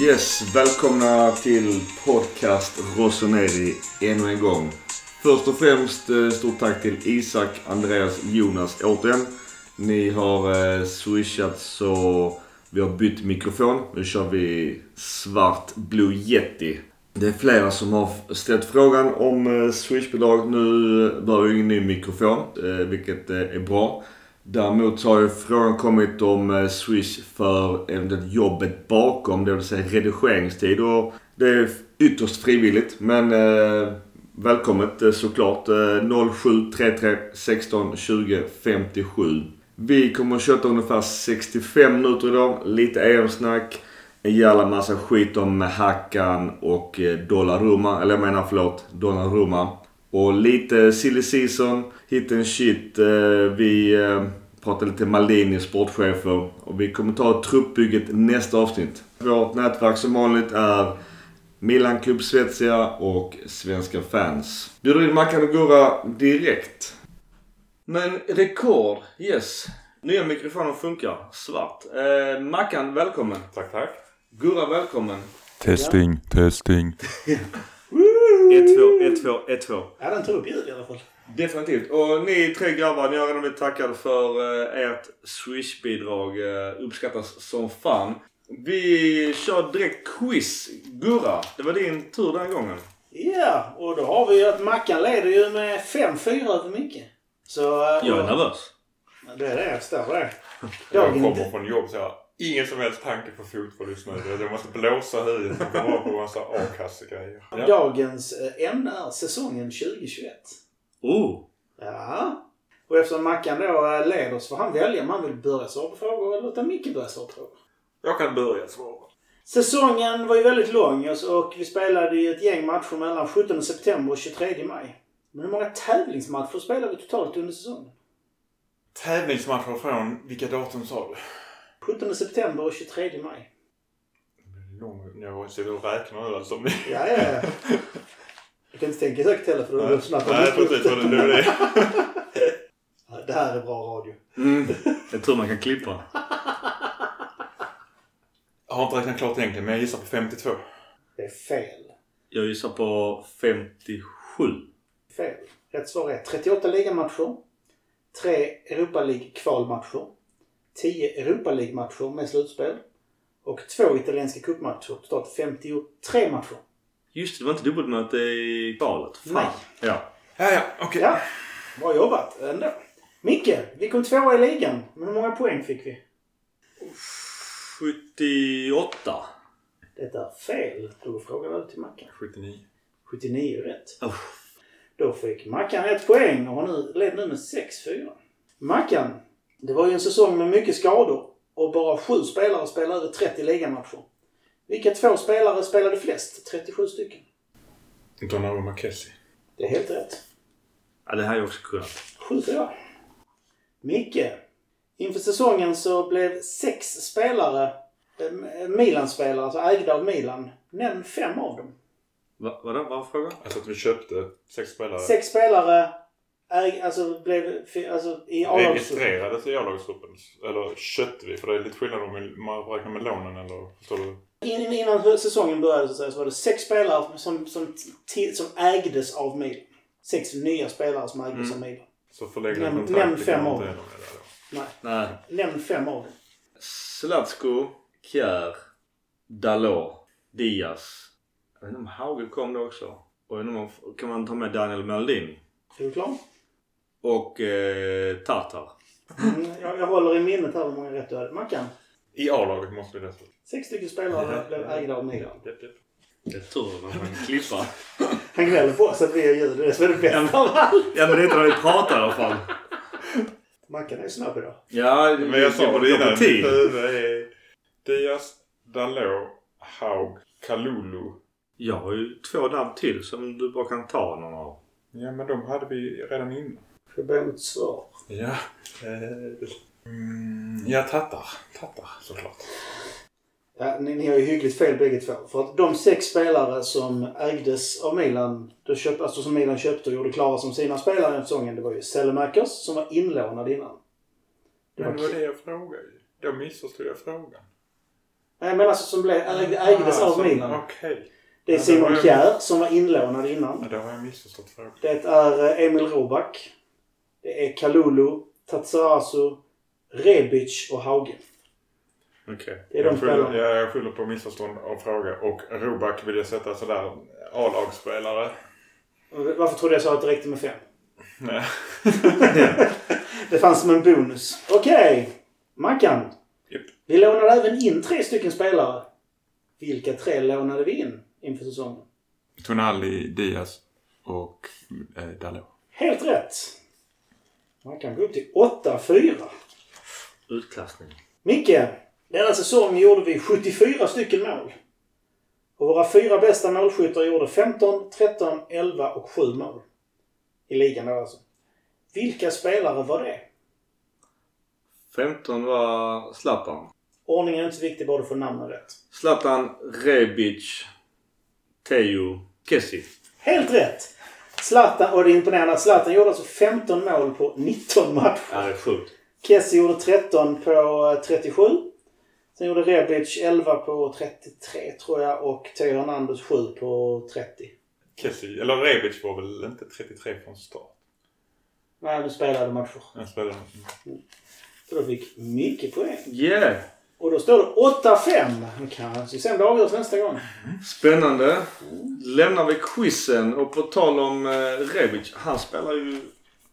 Yes, välkomna till podcast Rossoneri ännu en gång. Först och främst eh, stort tack till Isak, Andreas, Jonas återigen. Ni har eh, swishat så vi har bytt mikrofon. Nu kör vi svart Blue Yeti. Det är flera som har ställt frågan om eh, swishbidrag. Nu behöver vi ingen ny mikrofon, vilket är bra. Däremot så har ju frågan kommit om eh, Swish för eventuellt jobbet bakom, det vill säga redigeringstid. Och det är ytterst frivilligt, men eh, välkommet eh, såklart. 0733 16 20 57. Vi kommer att köta ungefär 65 minuter idag. Lite EM-snack. En jävla massa skit om Hackan och eh, Dollaruma. Eller jag menar förlåt, Donnarumma. Och lite silly season, hit and shit. Eh, Vi eh, pratar lite Maldini, sportchefer. Och vi kommer ta truppbygget nästa avsnitt. Vårt nätverk som vanligt är Milan Club Svezia och Svenska fans. Bjuder in Mackan och Gurra direkt. Men rekord, yes. Nya mikrofonen funkar. Svart. Eh, Mackan, välkommen. Tack, tack. Gurra, välkommen. Testing, testing. 1, 2, 1, 2, 1, 2. Ja, den tog upp ljud i alla fall. Definitivt. Och ni tre grabbar, ni har redan blivit tackade för eh, ert Swish-bidrag. Eh, uppskattas som fan. Vi kör direkt quiz. Gurra, det var din tur den gången. Ja, och då har vi ju att Mackan leder ju med 5-4 över Micke. Så... eh, Jag är nervös. Det är det jag står där. Jag kommer från jobb så jag ingen som helst tanke på fotboll just nu. Jag måste blåsa huvudet och komma på massa a-kassegrejer. Ja. Dagens eh, ämne är säsongen 2021. Oh. Ja. Och eftersom Mackan då eh, leder så får han välja om han vill börja svara på frågor eller låta Micke börja svara på frågor. Jag kan börja svara. Säsongen var ju väldigt lång och vi spelade ju ett gäng matcher mellan 17 september och 23 maj. Men hur många tävlingsmatcher spelade vi totalt under säsongen? Tävlingsmatcher från vilka datum sa du? 17 september och 23 maj. Lång- Jag sitter och räknar nu alltså. Ja, ja, ja. Du kan inte tänka högt heller för då är du snabbt Nej, precis. Vad det det. Ja, Det här är bra radio. Mm. Jag tror man kan klippa. Jag har inte räknat klart egentligen, men jag gissar på 52. Det är fel. Jag gissar på 57. Fel. Rätt svar är 38 ligamatcher, 3 Europa League-kvalmatcher, 10 Europa League-matcher med slutspel och två italienska cupmatcher. Totalt 53 matcher. Just det, det var inte dubbelmöte i kvalet. Fan. Nej. Ja. Ja, ja, okej. Ja, bra jobbat ändå. Micke, vi kom tvåa i ligan. Men hur många poäng fick vi? 78. Det är fel. Då går frågan över till Mackan. 79. 79 rätt. Oh. Då fick Mackan ett poäng och har nu, leder nu med 6-4. Mackan, det var ju en säsong med mycket skador och bara sju spelare spelade över 30 ligamatcher. Vilka två spelare spelade flest? 37 stycken. Donnarumma Kessie. Det är helt rätt. Ja, det här jag också kunnat. 7-4. Micke, inför säsongen så blev sex spelare eh, Milan-spelare, alltså ägda av Milan. Nämn fem av dem. Va, vadå? Vad var frågan? Alltså att vi köpte sex spelare. Sex spelare äg, alltså blev alltså, i A-lagsgruppen. Registrerades i A-lagsgruppen? Eller köpte vi? För det är lite skillnad om man räknar med lånen eller förstår du? In- Innan säsongen började så, så var det sex spelare som, som, som ägdes av Milan. Sex nya spelare som ägdes av Milan. Så förlängda Nämn- kontrakt. nämn fem av inte dem. Nej, Nej. nämn fem av dem. Zlatko, Kjär, Dalot, Diaz. Jag vet inte om Hauge kom då också. Och jag inte om, kan man ta med Daniel Maldini? Är du klar? Och eh, Tartar. Mm, jag, jag håller i minnet här hur många rätt du hade. Mackan? I A-laget måste vi dessutom. Sex stycken spelare blev ägda av Milan. Japp, japp. Det är tur när man kan klippa. Han gnäller på oss att vi har ljud. Det är det som är det bästa av allt. Ja men det är inte när vi pratar i alla fall. Mackan är snabb idag. Ja, Men jag sa det innan. Mitt huvud är Diaz, Dalot, Haug, Kalulu. Jag har ju två namn till som du bara kan ta någon av. Ja, men de hade vi redan innan. Ett svar? Ja. Eh, mm, ja, Tattar. Tattar såklart. Ja, ni, ni har ju hyggligt fel bägge två. För att de sex spelare som ägdes av Milan, då köpt, alltså som Milan köpte och gjorde klara som sina spelare den säsongen, det var ju Sellemakers som var inlånad innan. Det Men det var det jag frågade ju. Då missförstod jag frågan. Nej, men alltså som blev, ägdes av så- Milan. Okej. Det är Ja, Simon Kjär som var inlånad innan. Ja, det har jag missförstått frågan. Det är eh, Emil Roback. Det är Kalulu, Tatsarasu, Rebic och Hauge. Okej. Det är de Jag skyller, jag, jag skyller på missförstånd av fråga. Och Roback vill jag sätta sådär A-lagsspelare. Varför trodde jag sa att det räckte med fem? Nej. Det fanns som en bonus. Okej. Mackan. Japp. Vi lånade även in tre stycken spelare. Vilka tre lånade vi in inför säsongen? Tonali, Diaz och eh, Dalot. Helt rätt. Mackan går upp till 8-4. Utklassning. Micke. Denna säsong gjorde vi 74 stycken mål. Och våra fyra bästa målskyttar gjorde 15, 13, 11 och 7 mål. I ligan då alltså. Vilka spelare var det? 15 var Zlatan. Ordningen är inte så viktig, bara du får namnen rätt. Zlatan, Rebic, Teo, Kessie. Helt rätt! Zlatan, och det är imponerande att Zlatan gjorde alltså 15 mål på 19 matcher. Ja, det är sjukt. Kessie gjorde 13 på eh, 37. Sen gjorde Rebic 11 på 33 tror jag och Theo Hernandez 7 på 30. Kessie, eller Rebic var väl inte 33 från start? Nej, de spelade matcher. Jag spelade. Så då fick mycket poäng. Yeah! Och då står det 8-5. Nu kanske sen det avgörs nästa gång. Spännande. Lämnar vi quizen och på tal om eh, Rebic. Han spelar ju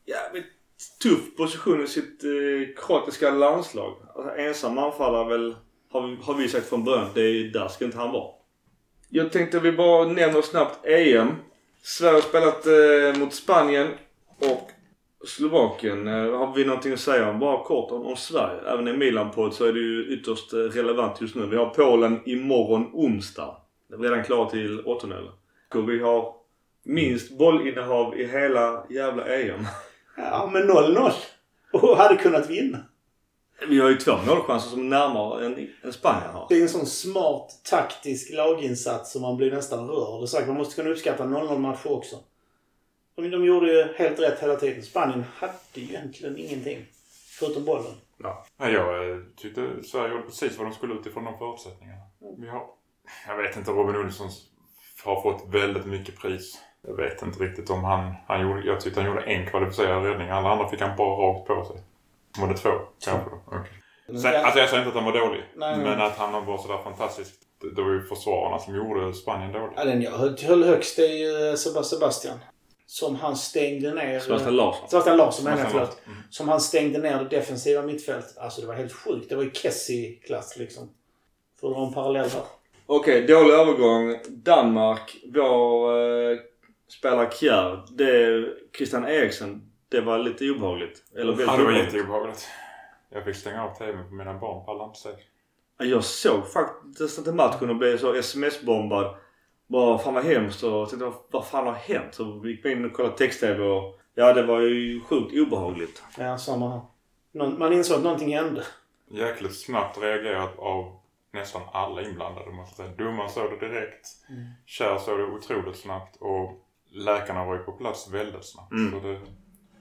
jävligt tuff position i sitt eh, kroatiska landslag. Alltså, ensam anfallare väl, har vi, har vi sagt från början. Det är, där ska inte han vara. Jag tänkte vi bara nämner snabbt EM. Sverige har spelat eh, mot Spanien och Slovakien. Eh, har vi någonting att säga om? Bara kort om, om Sverige. Även i Milan-podd så är det ju ytterst eh, relevant just nu. Vi har Polen imorgon onsdag. Det är redan klart till åttondelen. Och vi har minst bollinnehav i hela jävla EM. Ja, men 0-0. Och hade kunnat vinna. Vi har ju två målchanser som närmare än, än Spanien har. Det är en sån smart taktisk laginsats som man blir nästan rörd. Det är sagt, man måste kunna uppskatta 0-0 matcher också. De, de gjorde ju helt rätt hela tiden. Spanien hade ju egentligen ingenting. Förutom bollen. Ja. Ja, jag eh, tyckte Sverige gjorde precis vad de skulle utifrån de förutsättningarna. Vi har, jag vet inte, Robin Olsson har fått väldigt mycket pris. Jag vet inte riktigt om han, han gjorde, jag tyckte han gjorde en kvalificerad räddning. Alla andra fick han bara rakt på sig. Var det två? Kanske? Okej. Sen, alltså jag säger inte att han var dålig. Nej, men att han var sådär fantastisk. Det var ju försvararna som gjorde Spanien dåligt. Ja, den jag höll, högst är ju eh, Seb- Sebastian. Som han stängde ner... Sebastian Larsson. Sebastian Larsson menar jag, förlåt. Mm. Som han stängde ner det defensiva mittfältet. Alltså det var helt sjukt. Det var ju Kessie-klass liksom. För att dra en parallell här. Okej, dålig övergång. Danmark. Vår eh, spelare Kjär. Det är Christian Eriksen. Det var lite obehagligt. Eller väldigt Ja, det var obehagligt. jätteobehagligt. Jag fick stänga av tvn för mina barn pallade inte se. Jag såg faktiskt inte matchen och blev så sms-bombad. Bara fan vad hemskt och tänkte vad- vad fan har hänt? Så vi gick in och kollade text-tv och ja det var ju sjukt obehagligt. Ja, samma här. Man insåg att någonting hände. Jäkligt snabbt reagerat av nästan alla inblandade måste jag säga. Domaren såg det direkt. Mm. Kjär såg det otroligt snabbt och läkarna var ju på plats väldigt snabbt. Mm. Så det,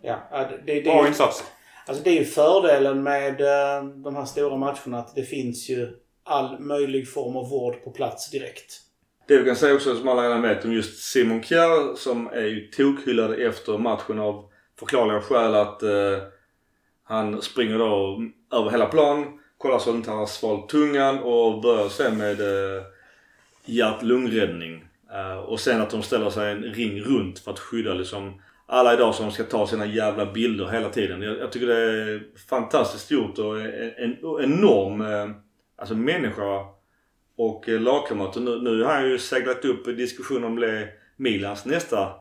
Ja, det, det, det, bra är ju, insatser. alltså det är ju fördelen med eh, de här stora matcherna att det finns ju all möjlig form av vård på plats direkt. Det vi kan säga också som alla redan vet om just Simon Kjær som är ju tokhyllad efter matchen av förklarliga skäl att eh, han springer då över hela plan, kollar så att inte han har svalt tungan och börjar sen med eh, hjärt-lungräddning. Eh, och sen att de ställer sig en ring runt för att skydda liksom alla idag som ska ta sina jävla bilder hela tiden. Jag, jag tycker det är fantastiskt gjort och en, en enorm eh, alltså människa och eh, lagkamrat. Och nu, nu har han ju seglat upp i diskussion om det Milans nästa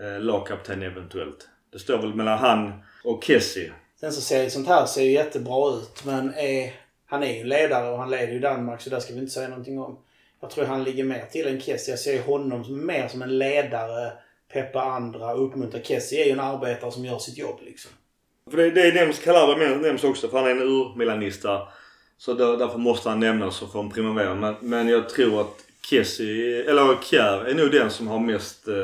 eh, lagkapten eventuellt. Det står väl mellan han och Kessie. Sen så ser sånt här ser ju jättebra ut. Men är, han är ju ledare och han leder ju Danmark så där ska vi inte säga någonting om. Jag tror han ligger mer till än Kessie. Jag ser honom mer som en ledare. Peppa andra och uppmuntra. Kessie är ju en arbetare som gör sitt jobb liksom. För det, det nämns, Calabria nämns också för han är en ur-milanista. Så där, därför måste han nämnas och få en primavera. Men, men jag tror att Kessie, eller Kjär är nog den som har mest eh,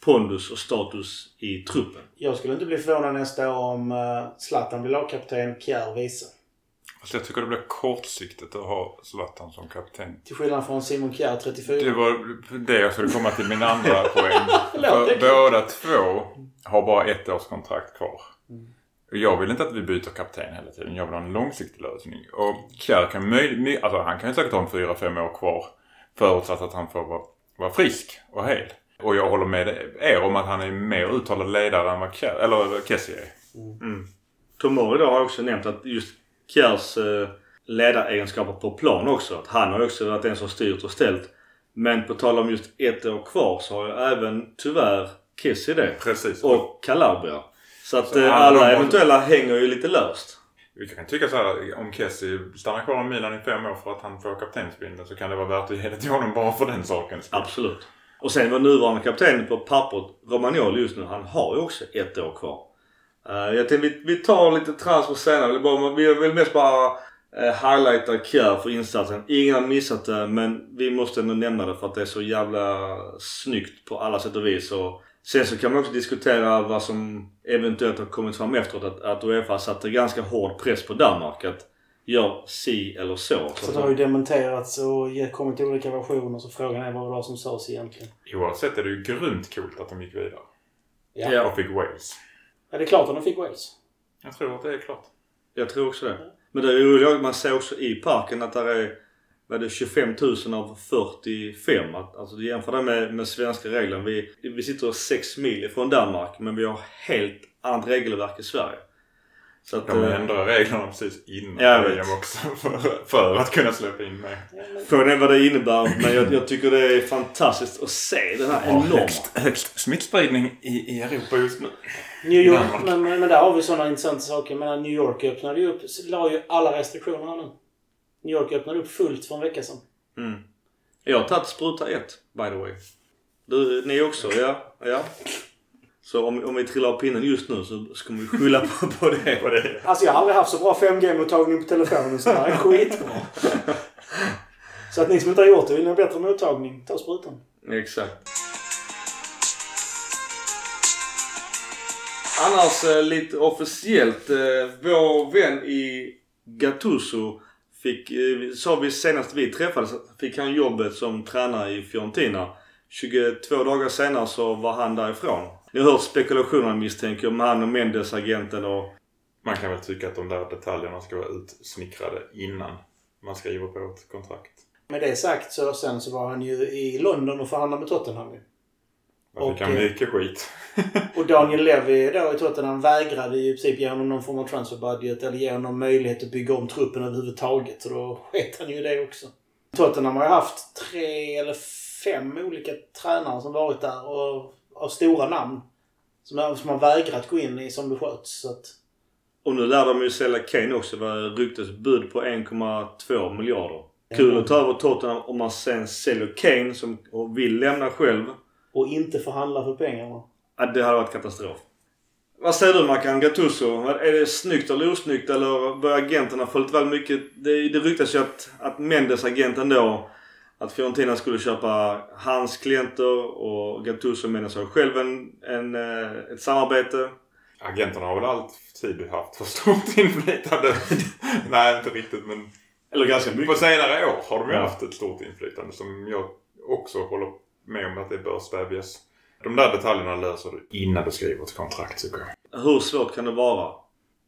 pondus och status i truppen. Jag skulle inte bli förvånad nästa år om uh, Zlatan blir lagkapten, Kjär vice. Alltså jag tycker det blir kortsiktigt att ha Zlatan som kapten. Till skillnad från Simon Kjär, 34. Det var det jag skulle komma till min andra poäng. För båda två har bara ett års kontrakt kvar. Och Jag vill inte att vi byter kapten hela tiden. Jag vill ha en långsiktig lösning. Och Kjär kan möjligt, alltså han kan ju säkert ha en fyra fem år kvar. Förutsatt att han får vara, vara frisk och hel. Och jag håller med er om att han är mer uttalad ledare än vad Kjär, eller Kessie är. Tomori då har också nämnt att just Kjärs eh, ledaregenskaper på plan också. Att han har också varit den som styrt och ställt. Men på tal om just ett år kvar så har ju även tyvärr Kessie det. Precis. Och Calabria. Så att Så eh, alla eventuella hänger ju lite löst. Vi kan tycka så här, om Kessie stannar kvar i Milan i fem år för att han får kaptensbindeln så kan det vara värt att ge det till honom bara för den sakens skull. Absolut. Och sen vår nuvarande kapten på pappret, Romagnoli just nu, han har ju också ett år kvar. Uh, jag tänkte vi, vi tar lite transfer senare. Vi, bara, vi vill mest bara uh, highlighta Kjär för insatsen. Ingen har missat det men vi måste ändå nämna det för att det är så jävla snyggt på alla sätt och vis. Och sen så kan man också diskutera vad som eventuellt har kommit fram efteråt. Att, att Uefa satte ganska hård press på Danmark. Att gör si eller så. Så det har ju dementerats och kommit olika versioner så frågan är vad det var som sades egentligen. Oavsett är det ju grymt coolt att de gick vidare. Ja. Ja. Och fick Wales. ja, det är klart att de fick Wales. Jag tror att det är klart. Jag tror också det. Men det är ju roligt, man ser också i parken att det är, vad är det, 25 000 av 45. Att, alltså du jämför det med, med svenska regler. Vi, vi sitter 6 mil ifrån Danmark men vi har helt annat regelverk i Sverige. Så att, De eh, ändrade reglerna precis innan Ja, jag vet. VM också. För, för att kunna släppa in mer. Frågan är vad det innebär men jag, jag tycker det är fantastiskt att se den här enorma. högst, högst smittspridning i, i Europa just nu. New York, men, men, där har vi sådana intressanta saker. Men New York öppnade ju upp, la ju alla restriktioner här nu. New York öppnade upp fullt för en vecka sedan. Mm. Jag har tagit spruta 1 by the way. Du, ni också? Ja. ja. Så om, om vi trillar av pinnen just nu så ska vi skylla på, på det. Alltså jag har aldrig haft så bra 5G-mottagning på telefonen så det här är skitbra. så att ni som inte har gjort det, vill ni ha bättre mottagning, ta sprutan. Exakt. Annars eh, lite officiellt. Eh, vår vän i Gattuso fick, eh, sa vi senast vi träffades, fick han jobbet som tränare i Fiorentina. 22 dagar senare så var han därifrån. Ni har hört spekulationerna misstänker jag om han och Mendes agenten och... Man kan väl tycka att de där detaljerna ska vara utsmickrade innan man skriver på ett kontrakt. Med det sagt så sen så var han ju i London och förhandlade med Tottenham ju. Man fick Och, eh, mycket skit. Och Daniel Levy då i Tottenham vägrade i princip ge honom någon form av transfer budget eller ge honom möjlighet att bygga om truppen överhuvudtaget. Så då sket han ju det också. Tottenham har ju haft tre eller fem olika tränare som varit där och av stora namn. Som som har vägrat gå in i som det sköts. Så att, Och nu lär de ju sälja Kane också. Det var ryktes bud på 1,2 miljarder. Kul att ta över Tottenham om man sen säljer Kane som och vill lämna själv. Och inte förhandla för pengarna. Ja, det hade varit katastrof. Vad säger du Mackan Gattuso? Är det snyggt eller osnyggt eller börjar agenterna få lite väl mycket? Det, det ryktas ju att, att Mendes agenten då att Fiorentina skulle köpa hans klienter och Gattuso och Mendes har själv en, en, eh, ett samarbete. Agenterna har väl alltid haft för stort inflytande. Nej, inte riktigt men Eller ganska på mycket. senare år har de ju haft ett stort inflytande som jag också håller med om att det bör stävjas. De där detaljerna löser du innan du skriver ett kontrakt tycker jag. Hur svårt kan det vara?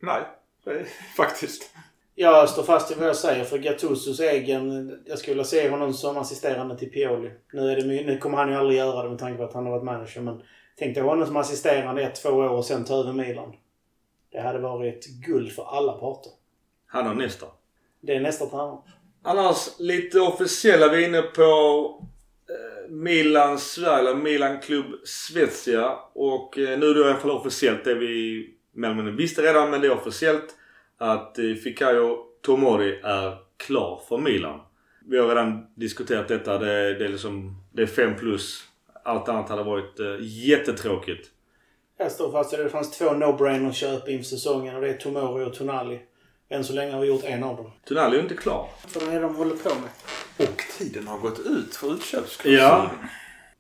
Nej, det är- faktiskt. Jag står fast i vad jag säger för Gattusos egen... Jag skulle vilja se honom som assisterande till Pioli. Nu, är det, nu kommer han ju aldrig göra det med tanke på att han har varit manager men tänk dig honom som assisterande ett, två år och sen ta över Milan. Det hade varit guld för alla parter. Han har nästa. Det är nästa tränare. Annars lite officiella. Vi är inne på Eh, Milan Sverige, eller Milan Club Svezia. Och eh, nu är det i alla fall officiellt det vi mer eller mindre visste redan, men det är officiellt att eh, Fikayo Tomori är klar för Milan. Vi har redan diskuterat detta. Det, det är liksom, det är 5 plus. Allt annat hade varit eh, jättetråkigt. Jag står fast i det. Det fanns två no-brainers köp inför säsongen och det är Tomori och Tonali. Än så länge har vi gjort en av dem. Tunali är ju inte klar. För det är de håller på med. Och tiden har gått ut för utköpsklausulen. Ja.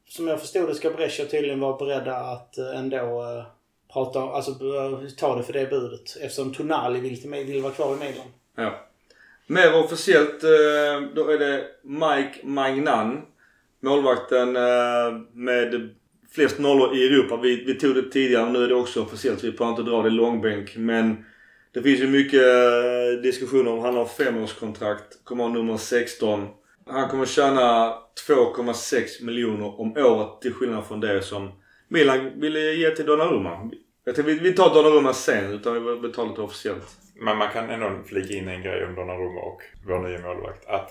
Som jag förstod det ska Brescia tydligen vara beredda att eh, ändå eh, prata, alltså eh, ta det för det budet. Eftersom Tonali vill, vill vara kvar i Milan. Ja. Mer officiellt eh, då är det Mike Magnan. Målvakten eh, med flest nollor i Europa. Vi, vi tog det tidigare nu är det också officiellt. Vi behöver inte dra det i långbänk. Men det finns ju mycket eh, diskussioner om han har femårskontrakt. Kommer ha nummer 16. Han kommer tjäna 2,6 miljoner om året till skillnad från det som Milan ville ge till Donnarumma. Jag tänkte, vi, tar Donnarumma sen utan vi betalar det officiellt. Men man kan ändå flika in en grej om Donnarumma och vår nya målvakt. Att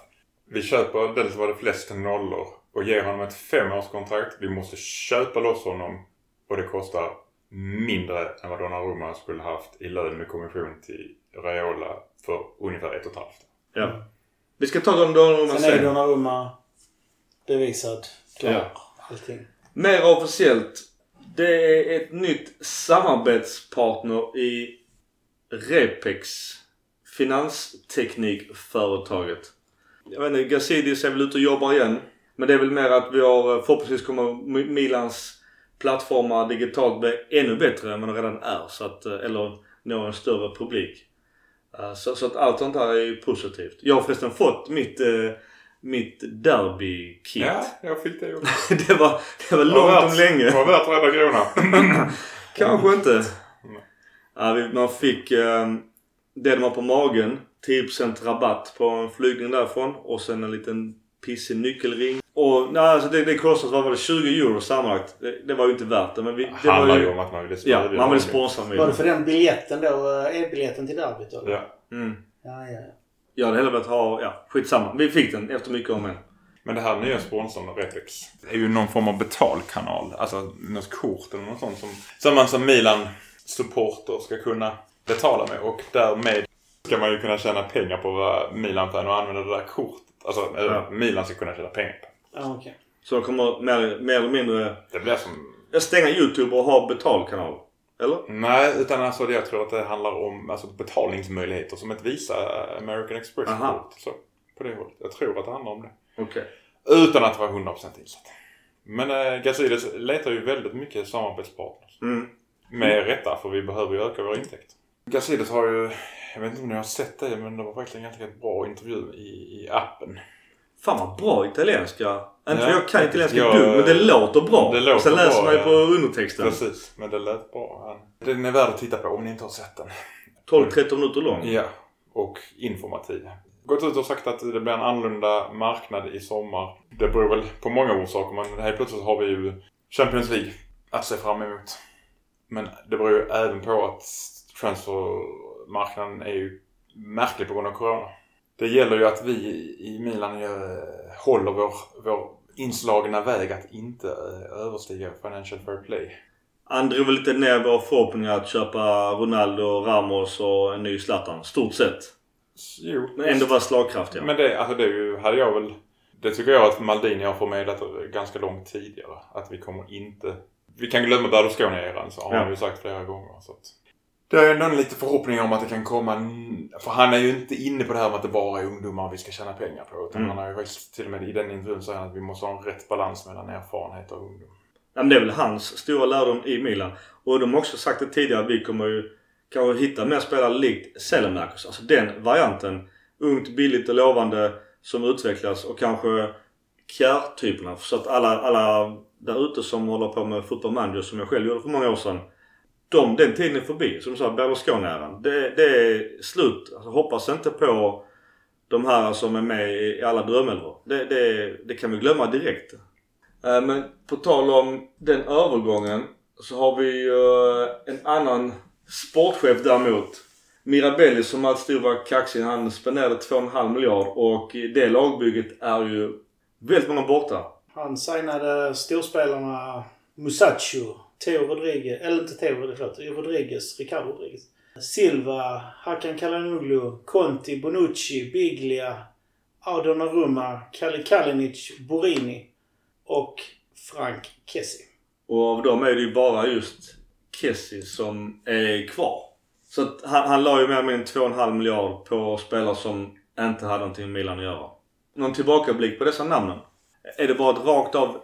vi köper den som var det flest nollor och ger honom ett femårskontrakt. Vi måste köpa loss honom och det kostar mindre än vad Donnarumma skulle haft i lön med kommission till Raiola för ungefär ett och ett halvt. Ja. Vi ska ta Donnarumma Sen är sen. Donnarumma bevisad. Klar. Ja. Allting. Mer officiellt. Det är ett nytt samarbetspartner i Repex. Finansteknikföretaget. Jag vet inte, Gazidis är väl ute och jobbar igen. Men det är väl mer att vi har förhoppningsvis kommer Mi- Milans plattformar digitalt bli ännu bättre än vad de redan är. Så att, eh, eller nå en större publik. Eh, Så, så att allt sånt här är ju positivt. Jag har förresten fått mitt, eh, mitt derby-kit. Ja, jag fick det gjort. det, var, det var långt om värt- länge. Det var värt varenda krona. Kanske inte. Vi- man fick eh, det de har på magen. 10% rabatt på en flygning därifrån. Och sen en liten pissig nyckelring. Och nej, alltså det, det kostade, vad var det, 20 euro sammanlagt. Det, det var ju inte värt det. Men vi, det handlar var ju om att man vill Ja, stödja man vill laget. sponsra Var det för den biljetten då? eh, E-biljetten till derbyt då? Ja. Mm. Ja, ja, ja. Jag hade hellre velat ha, ja skitsamma. Vi fick den efter mycket om en. Men det här nya sponsorn Repex är ju någon form av betalkanal. Alltså något kort eller något sånt som, som man som Milan supporter ska kunna betala med. Och därmed ska man ju kunna tjäna pengar på vad Milan-fan och använda det där kortet. Alltså eller Ja. Milan ska kunna tjäna pengar på. Ja okej. Så de kommer mer, mer eller mindre Det blir som... jag stänga YouTube och ha betalkanal. Eller? Nej, utan alltså jag tror att det handlar om alltså, betalningsmöjligheter som ett Visa American Aha. Express-kort. Så, på det hållet. Jag tror att det handlar om det. Okej. Utan att vara 100% insatt. Men äh, Gazidis letar ju väldigt mycket samarbetspartners. Mm. Med rätta, för vi behöver ju öka våra intäkter. Gazidis har ju, jag vet inte om ni har sett det, men det var verkligen en ganska bra intervju i, i appen. Fan vad bra italienska. Inte Ja, jag kan italienska jag- dum, men det låter bra. Det låter Sen läser man ju ja. på undertexten. Precis, men det lät bra. Den är värd att titta på om ni inte har sett den. 12-13 minuter lång. Ja, och informativ. Gått ut och sagt att det blir en annorlunda marknad i sommar. Det beror väl på många orsaker men helt plötsligt har vi ju Champions League att se fram emot. Men det beror ju även på att transfermarknaden är ju märklig på grund av Corona. Det gäller ju att vi i Milan håller vår, vår inslagna väg att inte eh, överstiga Financial Fair Play. Han drog väl lite ner våra förhoppningar att köpa Ronaldo, Ramos och en ny Zlatan. Stort sett. Jo, Men ändå vara slagkraftiga. Men det, alltså det hade jag väl... Det tycker jag att Maldini har förmedlat ganska långt tidigare. Att vi kommer inte... Vi kan glömma Berlusconi-eran så har Ja. han ju sagt flera gånger. Så att, det är ändå en lite förhoppning om att det kan komma... För han är ju inte inne på det här med att det bara är ungdomar vi ska tjäna pengar på. Utan Mm. han har ju faktiskt till och med i den intervjun han att vi måste ha en rätt balans mellan erfarenhet och ungdom. Ja, men det är väl hans stora lärdom i Milan. Och de har också sagt det tidigare. Vi kommer ju kanske hitta mer spelare likt Selemakers. Alltså den varianten. Ungt, billigt och lovande som utvecklas och kanske Kjär-typerna. Så att alla, alla där ute som håller på med football manager som jag själv gjorde för många år sedan. De, den tiden är förbi. Som du sa, Berlusconi-äran. Det, det är slut. Alltså, hoppas inte på de här som är med i alla drömelvor. Det, det, det kan vi glömma direkt. Eh, men på tal om den övergången så har vi ju eh, en annan sportchef däremot. Mirabelli som alltid var kaxig. Han spenderade 2,5 miljard och det lagbygget är ju väldigt många borta. Han signade storspelarna Musacho, Theo Rodriguez, eller inte Theo Rodriguez, förlåt, Rodriguez, Ricardo Rodriguez. Silva, Hakan Kalanoglu, Conti, Bonucci, Biglia, Adonnarumma, Kalle Kalinic, Borini och Frank Kessie. Och av dem är det ju bara just Kessie som är kvar. Så att han, han la ju mer eller mindre 2,5 miljard på spelare som inte hade någonting med Milan att göra. Någon tillbakablick på dessa namnen? Är det bara ett rakt av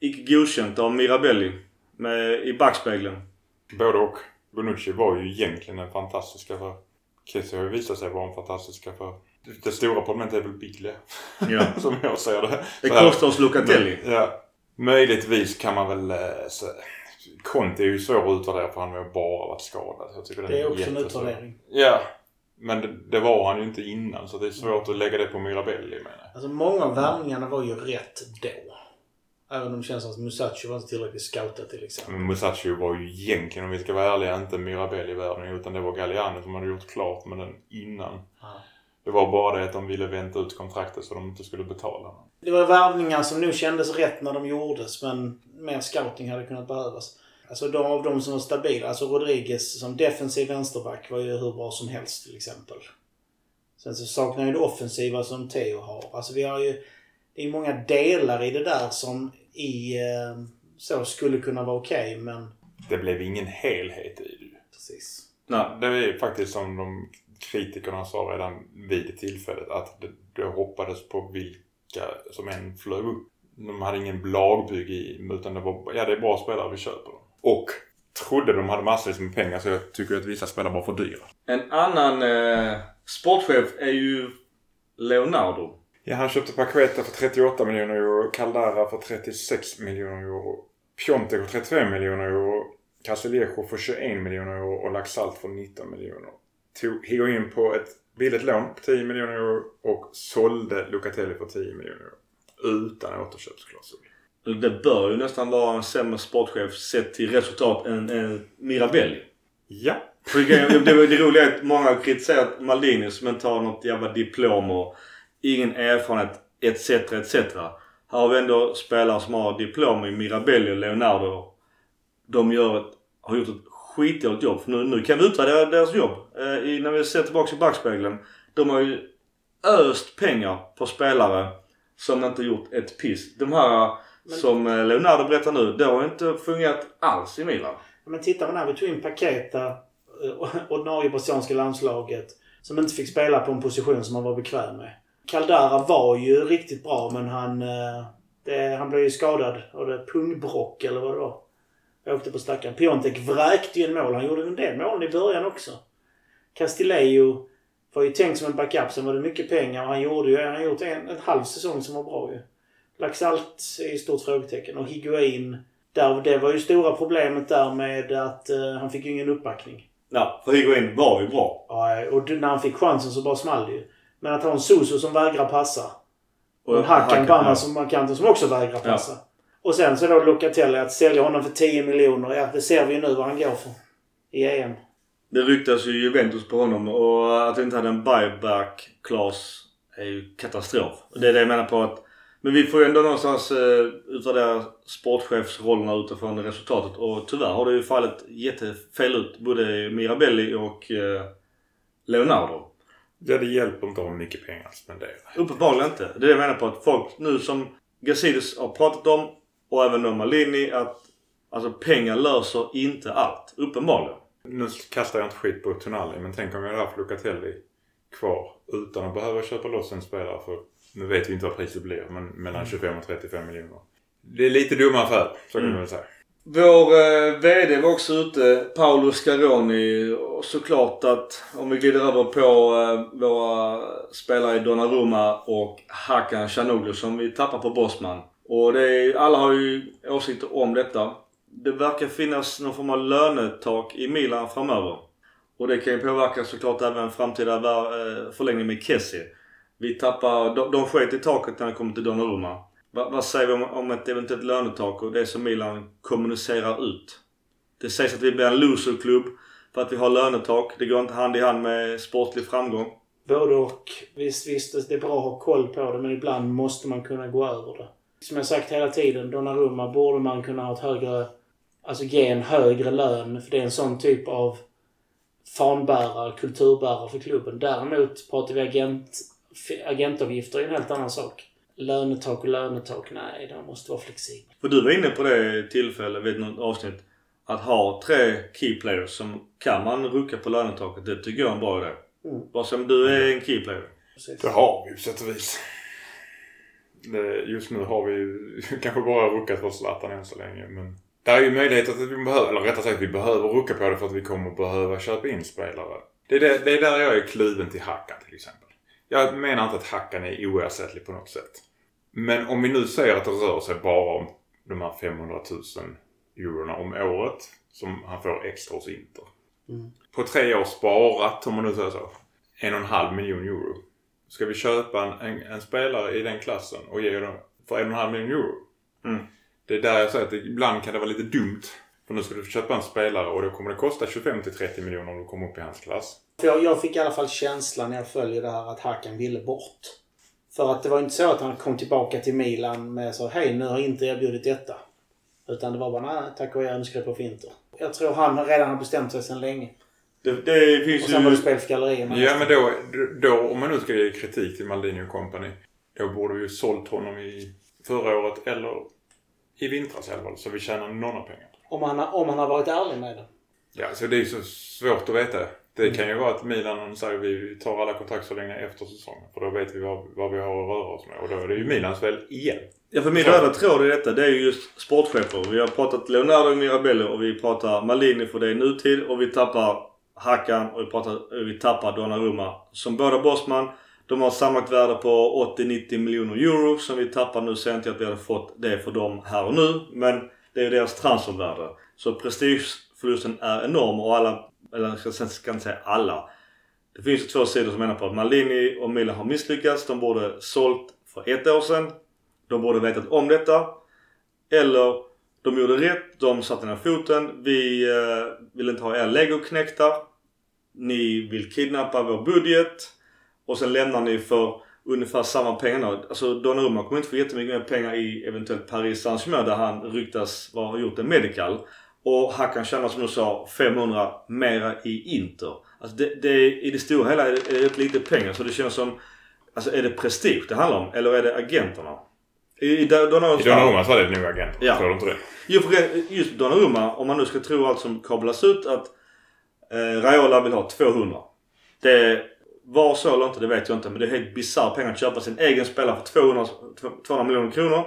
icke godkänt av Mirabelli med, i backspegeln? Både och. Bonucci var ju egentligen en fantastiska för... Kessie har ju visat sig vara en fantastiska för Det stora problemet är väl Biglia. Ja. som jag ser det. Det kostar oss Locatelli. Men, ja. Möjligtvis kan man väl... eh, Så, Conte är ju svår att utvärdera för han har bara varit skadad. Jag tycker Det är också en utvärdering. Ja. Men det, det var han ju inte innan så det är svårt att lägga det på Mirabelli menar jag. Alltså många av värvningarna var ju rätt då. Även om det känns som att Musashi var inte tillräckligt scoutad till exempel. Men Musashi var ju egentligen, om vi ska vara ärliga, inte Mirabelli i världen utan det var Galliano som hade gjort klart med den innan. Ja. Det var bara det att de ville vänta ut kontraktet så de inte skulle betala. Det var värvningar som nog kändes rätt när de gjordes men mer scouting hade kunnat behövas. Alltså de av de som var stabila, alltså Rodriguez som defensiv vänsterback var ju hur bra som helst till exempel. Sen så saknar ju det offensiva som Theo har. Alltså vi har ju, det är många delar i det där som i eh, så skulle kunna vara okej men Det blev ingen helhet i det precis. Nej. Det är faktiskt som de kritikerna sa redan vid tillfället att det, det hoppades på vilka som än flög upp. De hade ingen lagbygge i utan det var ja det är bra spelare, vi köper dem. Och trodde de hade massvis med pengar så jag tycker att vissa spelare var för dyra. En annan eh, sportchef är ju Leonardo. Ja, han köpte Paqueta för 38 miljoner euro, Caldara för 36 miljoner euro, Piontek för 35 miljoner euro, Castillejo för 21 miljoner euro och Laxalt för 19 miljoner. Tog Higuain på ett billigt lån på 10 miljoner euro och sålde Locatelli för 10 miljoner euro. Utan återköpsklausul. Det bör ju nästan vara en sämre sportchef sett till resultat än, än Mirabelli. Ja. Det, det roliga är att många har kritiserat Maldini som inte har något jävla diplom och ingen erfarenhet etc. etc. Här har vi ändå spelare som har diplom i Mirabelli och Leonardo. De gör ett, har gjort ett skitdåligt jobb. För nu, nu kan vi utvärdera deras jobb. Eh, i, när vi ser tillbaka i backspegeln. De har ju öst pengar på spelare som inte gjort ett piss. De här som eh, Leonardo berättar nu, det har inte fungerat alls i Milan. Men tittar man här, vi tog in Paketa, eh, ordinarie brasilianska landslaget, som inte fick spela på en position som han var bekväm med. Caldara var ju riktigt bra men han, eh, det, han blev ju skadad av det pungbrock eller vad det var. Jag åkte på stackaren. Piontek vräkte ju en mål. Han gjorde en del mål i början också. Castillejo var ju tänkt som en backup. Sen var det mycket pengar och han gjorde ju, han gjort en, en halv säsong som var bra ju. Laxalt är ett stort frågetecken. Och Higuain, där, det var ju stora problemet där med att eh, han fick ju ingen uppbackning. Ja, för Higuain var ju bra. Ja, och när han fick chansen så bara small det ju. Men att ha en Suso som vägrar passa. Och en Hakan, ja. som kanten som också vägrar passa. Och sen så då Locatelli att sälja honom för 10 miljoner. Ja, det ser vi ju nu vad han går för. I EM. Det ryktas ju Juventus på honom och att vi inte hade en buyback clause är ju katastrof. Och Det är det jag menar på att men vi får ju ändå någonstans eh, utvärdera sportchefsrollerna utifrån resultatet och tyvärr har det ju fallit jättefel ut. Både Mirabelli och eh, Leonardo. Ja, det hjälper inte att ha mycket pengar att spendera. Uppenbarligen inte. Det är det jag menar på att folk nu som Gazidis har pratat om och även då Malini att alltså pengar löser inte allt. Uppenbarligen. Nu kastar jag inte skit på Tonali men tänk om jag hade haft Locatelli kvar utan att behöva köpa loss en spelare för nu vet vi inte vad priset blir men mellan 25 och 35 miljoner. Det är lite dumma affär, så kan Mm. man väl säga. Vår eh, VD var också ute, Paolo Scaroni. Och såklart att om vi glider över på eh, våra spelare i Donnarumma och Hakan Chanoglu som vi tappar på Bosman. Och det är, alla har ju åsikter om detta. Det verkar finnas någon form av lönetak i Milan framöver. Och det kan ju påverka såklart även framtida eh, förlängning med Kessie. Vi tappar, de, de sket i taket när det kommer till Donnarumma. Va, vad säger vi om, om ett eventuellt lönetak och det som Milan kommunicerar ut? Det sägs att vi blir en loserklubb för att vi har lönetak. Det går inte hand i hand med sportlig framgång. Både och. Visst, visst, det är bra att ha koll på det men ibland måste man kunna gå över det. Som jag sagt hela tiden, Donnarumma borde man kunna ha ett högre... Alltså ge en högre lön för det är en sån typ av fanbärare, kulturbärare för klubben. Däremot pratar vi agent, agentavgifter är en helt annan sak. Lönetak och lönetak, nej, de måste vara flexibla. För du var inne på det i tillfälle vid något avsnitt. Att ha tre key players som kan man rucka på lönetaket. Det tycker jag är en bra idé. Mm. Vad som du är en key player. Precis. Det har vi ju på sätt och vis. Just nu har vi ju kanske bara ruckat för Zlatan än så länge men det är ju möjlighet att vi behöver, eller rättare sagt vi behöver rucka på det för att vi kommer behöva köpa in spelare. Det är, det, det är där jag är kluven till Hakan till exempel. Jag menar inte att Hackan är oersättlig på något sätt. Men om vi nu säger att det rör sig bara om de här 500 000 eurona om året som han får extra hos Inter. Mm. På tre år sparat, om man nu säger så, en och en halv miljon euro. Ska vi köpa en, en, en spelare i den klassen och ge dem för en och en halv miljon euro? Mm. Det är där jag säger att det, ibland kan det vara lite dumt. För nu ska du köpa en spelare och då kommer det kosta 25 till 30 miljoner om du kommer upp i hans klass. För jag, jag fick i alla fall känslan när jag följer det här att Hakan ville bort. För att det var inte så att han kom tillbaka till Milan med så hej nu har jag inte erbjudit detta. Utan det var bara nej tack och jag önskar på Finter. Jag tror han redan har bestämt sig sedan länge. Det, det finns Och sen var det spel för gallerierna. Ja men då, då, om man nu ska ge kritik till Maldini och company. Då borde vi ju sålt honom i förra året eller i vintras i alla fall. Så vi tjänar några pengar. Om han, har- om han har varit ärlig med det. Ja, så det är ju så svårt att veta. Det kan ju vara att Milan säger vi tar alla kontrakt så länge efter säsongen. För då vet vi vad, vad vi har att röra oss med. Och då är det ju Milans fel igen. Ja, för min röda tråd i detta det är ju just sportchefer. Vi har pratat Leonardo Mirabello och vi pratar Malini för det är nutid och vi tappar Hakan och vi, pratar, vi tappar Donnarumma. Som båda Bosman. De har sammanlagt värde på 80-90 miljoner euro som vi tappar nu. Säger inte att vi hade fått det för dem här och nu. Men det är ju deras transfervärde. Så prestigeförlusten är enorm och alla, eller jag ska, inte säga alla. Det finns ju två sidor som menar på att Malini och Milan har misslyckats. De borde sålt för ett år sedan. De borde vetat om detta. Eller de gjorde rätt. De satte ner foten. Vi eh, vill inte ha er legoknektar. Ni vill kidnappa vår budget. Och sen lämnar ni för ungefär samma pengar. Alltså Donnarumma kommer inte få jättemycket mer pengar i eventuellt Paris Saint-Germain där han ryktas vara, ha gjort en medical. Och Hakan tjänar som du sa 500 mera i Inter. Alltså det, det, I det stora hela är det, rätt lite pengar så det känns som Alltså är det prestige det handlar om eller är det agenterna? I, i Donnarummas fall är det nog agent. Ja. Tror du inte det? Jo, för just Donnarumma, om man nu ska tro allt som kablas ut att eh, Raiola vill ha 200. Det var så eller inte, det vet jag inte. Men det är helt bisarrt pengar att köpa sin egen spelare för 200, 200 miljoner kronor.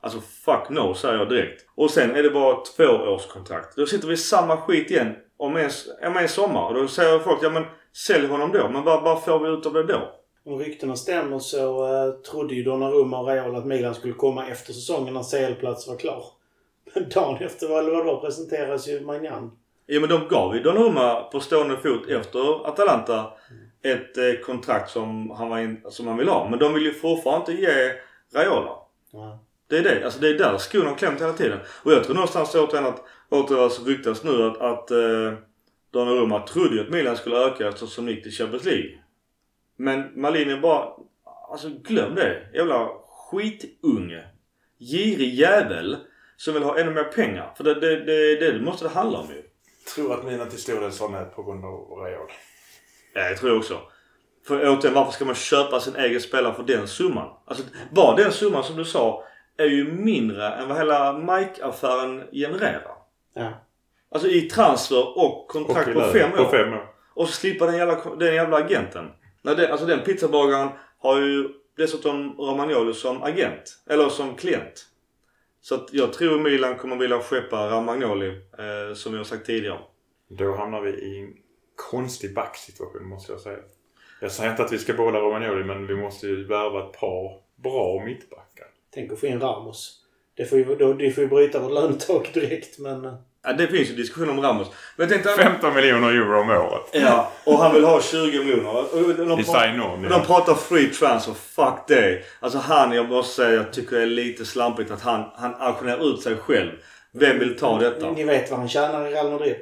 Alltså fuck no, säger jag direkt. Och sen är det bara tvåårskontrakt. Då sitter vi i samma skit igen om en, om en sommar. Och då säger folk, ja men sälj honom då. Men vad, vad får vi ut av det då? Om ryktena stämmer så uh, trodde ju Donnarumma och Raiola att Milan skulle komma efter säsongen när CL-plats var klar. Men dagen efter, eller vad då, presenteras ju Magnan. Ja men de gav ju Donnarumma på stående fot efter Atalanta ett eh, kontrakt som han, var in, som han vill ha. Men de vill ju fortfarande inte ge Raiola. Ja. Det är det. Alltså det är där skon har klämt hela tiden. Och jag tror någonstans återigen att, återigen så ryktas nu att, att eh, Donnarumma trodde ju att Milan skulle öka eftersom de gick till Champions League. Men Malini bara, alltså glöm det. Jävla skitunge. Girig jävel. Som vill ha ännu mer pengar. För det, det, det, det, måste det handla om ju. tror att Milan till stor del sa nej på grund av Raiola. Ja, jag tror jag också. För återigen, varför ska man köpa sin egen spelare för den summan? Alltså, bara den summan som du sa är ju mindre än vad hela Mike-affären genererar. Ja. Alltså i transfer och kontrakt Och på fem. På fem år. Och så slippa den jävla, den jävla agenten. Nej, det, alltså den pizzabagaren har ju dessutom Romagnoli som agent. Eller som klient. Så att jag tror Milan kommer vilja skeppa Romagnoli, eh, som jag har sagt tidigare. Då hamnar vi i konstig backsituation måste jag säga. Jag säger inte att vi ska behålla Romagnoli men vi måste ju värva ett par bra mittbackar. Tänk att få in Ramos. Det får ju, då, det får ju bryta vårt lönetak direkt men... eh, Ja, det finns ju diskussion om Ramos. Men tänkte... 15 miljoner euro om året. Ja, och han vill ha 20 miljoner. De, I sign-on. de Ja. pratar free transfer. Fuck det. Alltså han, jag måste säga, jag tycker det är lite slampigt att han, han auktionerar ut sig själv. Vem vill ta detta? Ni vet vad han tjänar i Real Madrid?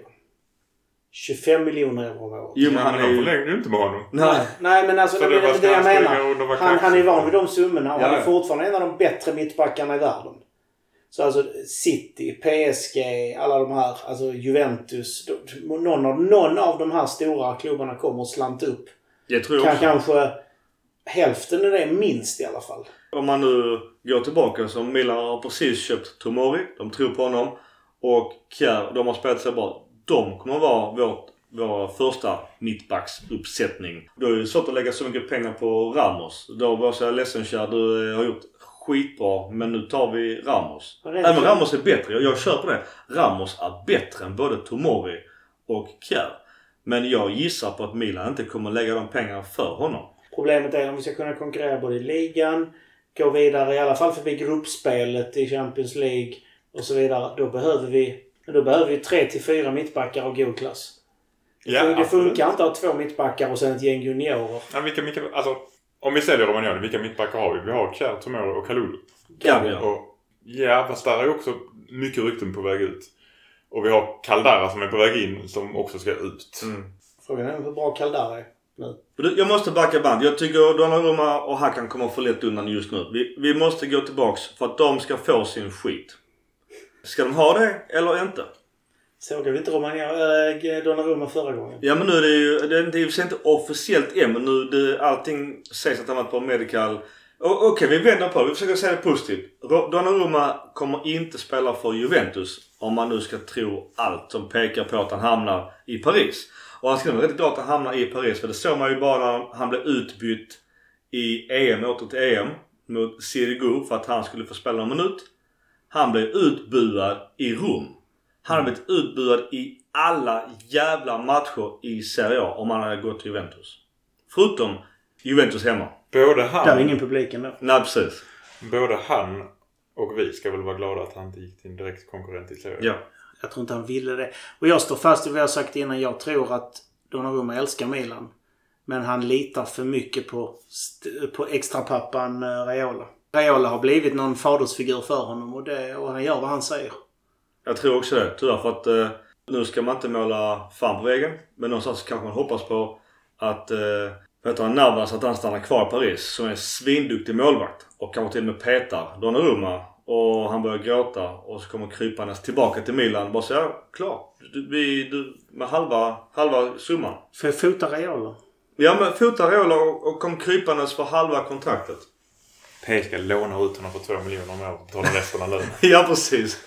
25 miljoner euro om året. Jo men han är de ju... förlängde ju inte med honom. Nej. Nej men alltså Så det, det det, jag han menar. Han, han är van vid de summorna och Ja, han är fortfarande en av de bättre mittbackarna i världen. Så alltså City, PSG, alla de här, alltså Juventus. Någon, av, någon av de här stora klubbarna kommer att slanta upp. Jag tror Kan också. kanske hälften av det minst i alla fall. Om man nu går tillbaka så Milan har precis köpt Tomori. De tror på honom. Och Kjär, de har spelat sig bra. De kommer vara vårt, vår första mittbacksuppsättning. Då är det svårt att lägga så mycket pengar på Ramos. Då var jag så ledsen Kjär, du eh, har gjort skitbra men nu tar vi Ramos. Även för- Ramos är bättre. Jag, jag kör på det. Ramos är bättre än både Tomori och Kjär. Men jag gissar på att Milan inte kommer lägga de pengarna för honom. Problemet är om vi ska kunna konkurrera både i ligan, gå vidare i alla fall förbi gruppspelet i Champions League och så vidare. Då behöver vi, då behöver vi tre till fyra mittbackar av god klass. Ja, det absolut. funkar inte att ha två mittbackar och sen ett gäng juniorer. Ja, vilka, vilka, alltså, om vi säljer Romagnoli, vilka mittbackar har vi? Vi har Kjär, Tomori och Kalulu. Och, ja, fast där är ju också mycket rykten på väg ut. Och vi har Caldara som är på väg in som också ska ut. Mm. Frågan är hur bra Kaldara är. Du, Jag måste backa band. Jag tycker Donnarumma och Hakan kommer få lätt undan just nu. Vi, vi måste gå tillbaks för att de ska få sin skit. Ska de ha det eller inte? Såg vi inte Romagna, äh, Donnarumma förra gången? Ja men nu är det ju, det är inte- i och för sig inte officiellt än men nu det, allting sägs att han varit på medical. Okej vi vänder på det, vi försöker säga det positivt. Donnarumma kommer inte spela för Juventus om man nu ska tro allt som pekar på att han hamnar i Paris. Och han nog vara rätt glad att han hamnar i Paris för det såg man ju bara när han blev utbytt i EM, åter till EM mot Sirigu för att han skulle få spela någon minut. Han blev utbuad i Rom. Han har blivit utbuad i alla jävla matcher i Serie A om han hade gått till Juventus. Förutom Juventus hemma. Både Där är han, ingen publik ändå. Nej precis. både han och vi ska väl vara glada att han inte gick till en direkt konkurrent i serien. Ja. Jag tror inte han ville det. Och jag står fast vid vad jag sagt innan. Jag tror att Donnarumma älskar Milan. Men han litar för mycket på, på extrapappan eh, Raiola. Raiola har blivit någon fadersfigur för honom och, det, och han gör vad han säger. Jag tror också det. Tyvärr för att eh, nu ska man inte måla fan på väggen. Men någonstans kanske man hoppas på att eh, heter han, Navas att han stannar kvar i Paris. Som är en svinduktig målvakt. Och kanske till och med petar Donnarumma. Och han börjar gråta och så kommer krypandes tillbaka till Milan. Bara så ja, klart. Du, vi, du, med halva, halva summan. För jag fotar Raiola. Ja men fota Raiola och, och kom krypandes för halva kontraktet. PSG lånar ut honom för två miljoner om året och betalar resten av lönen. ja precis.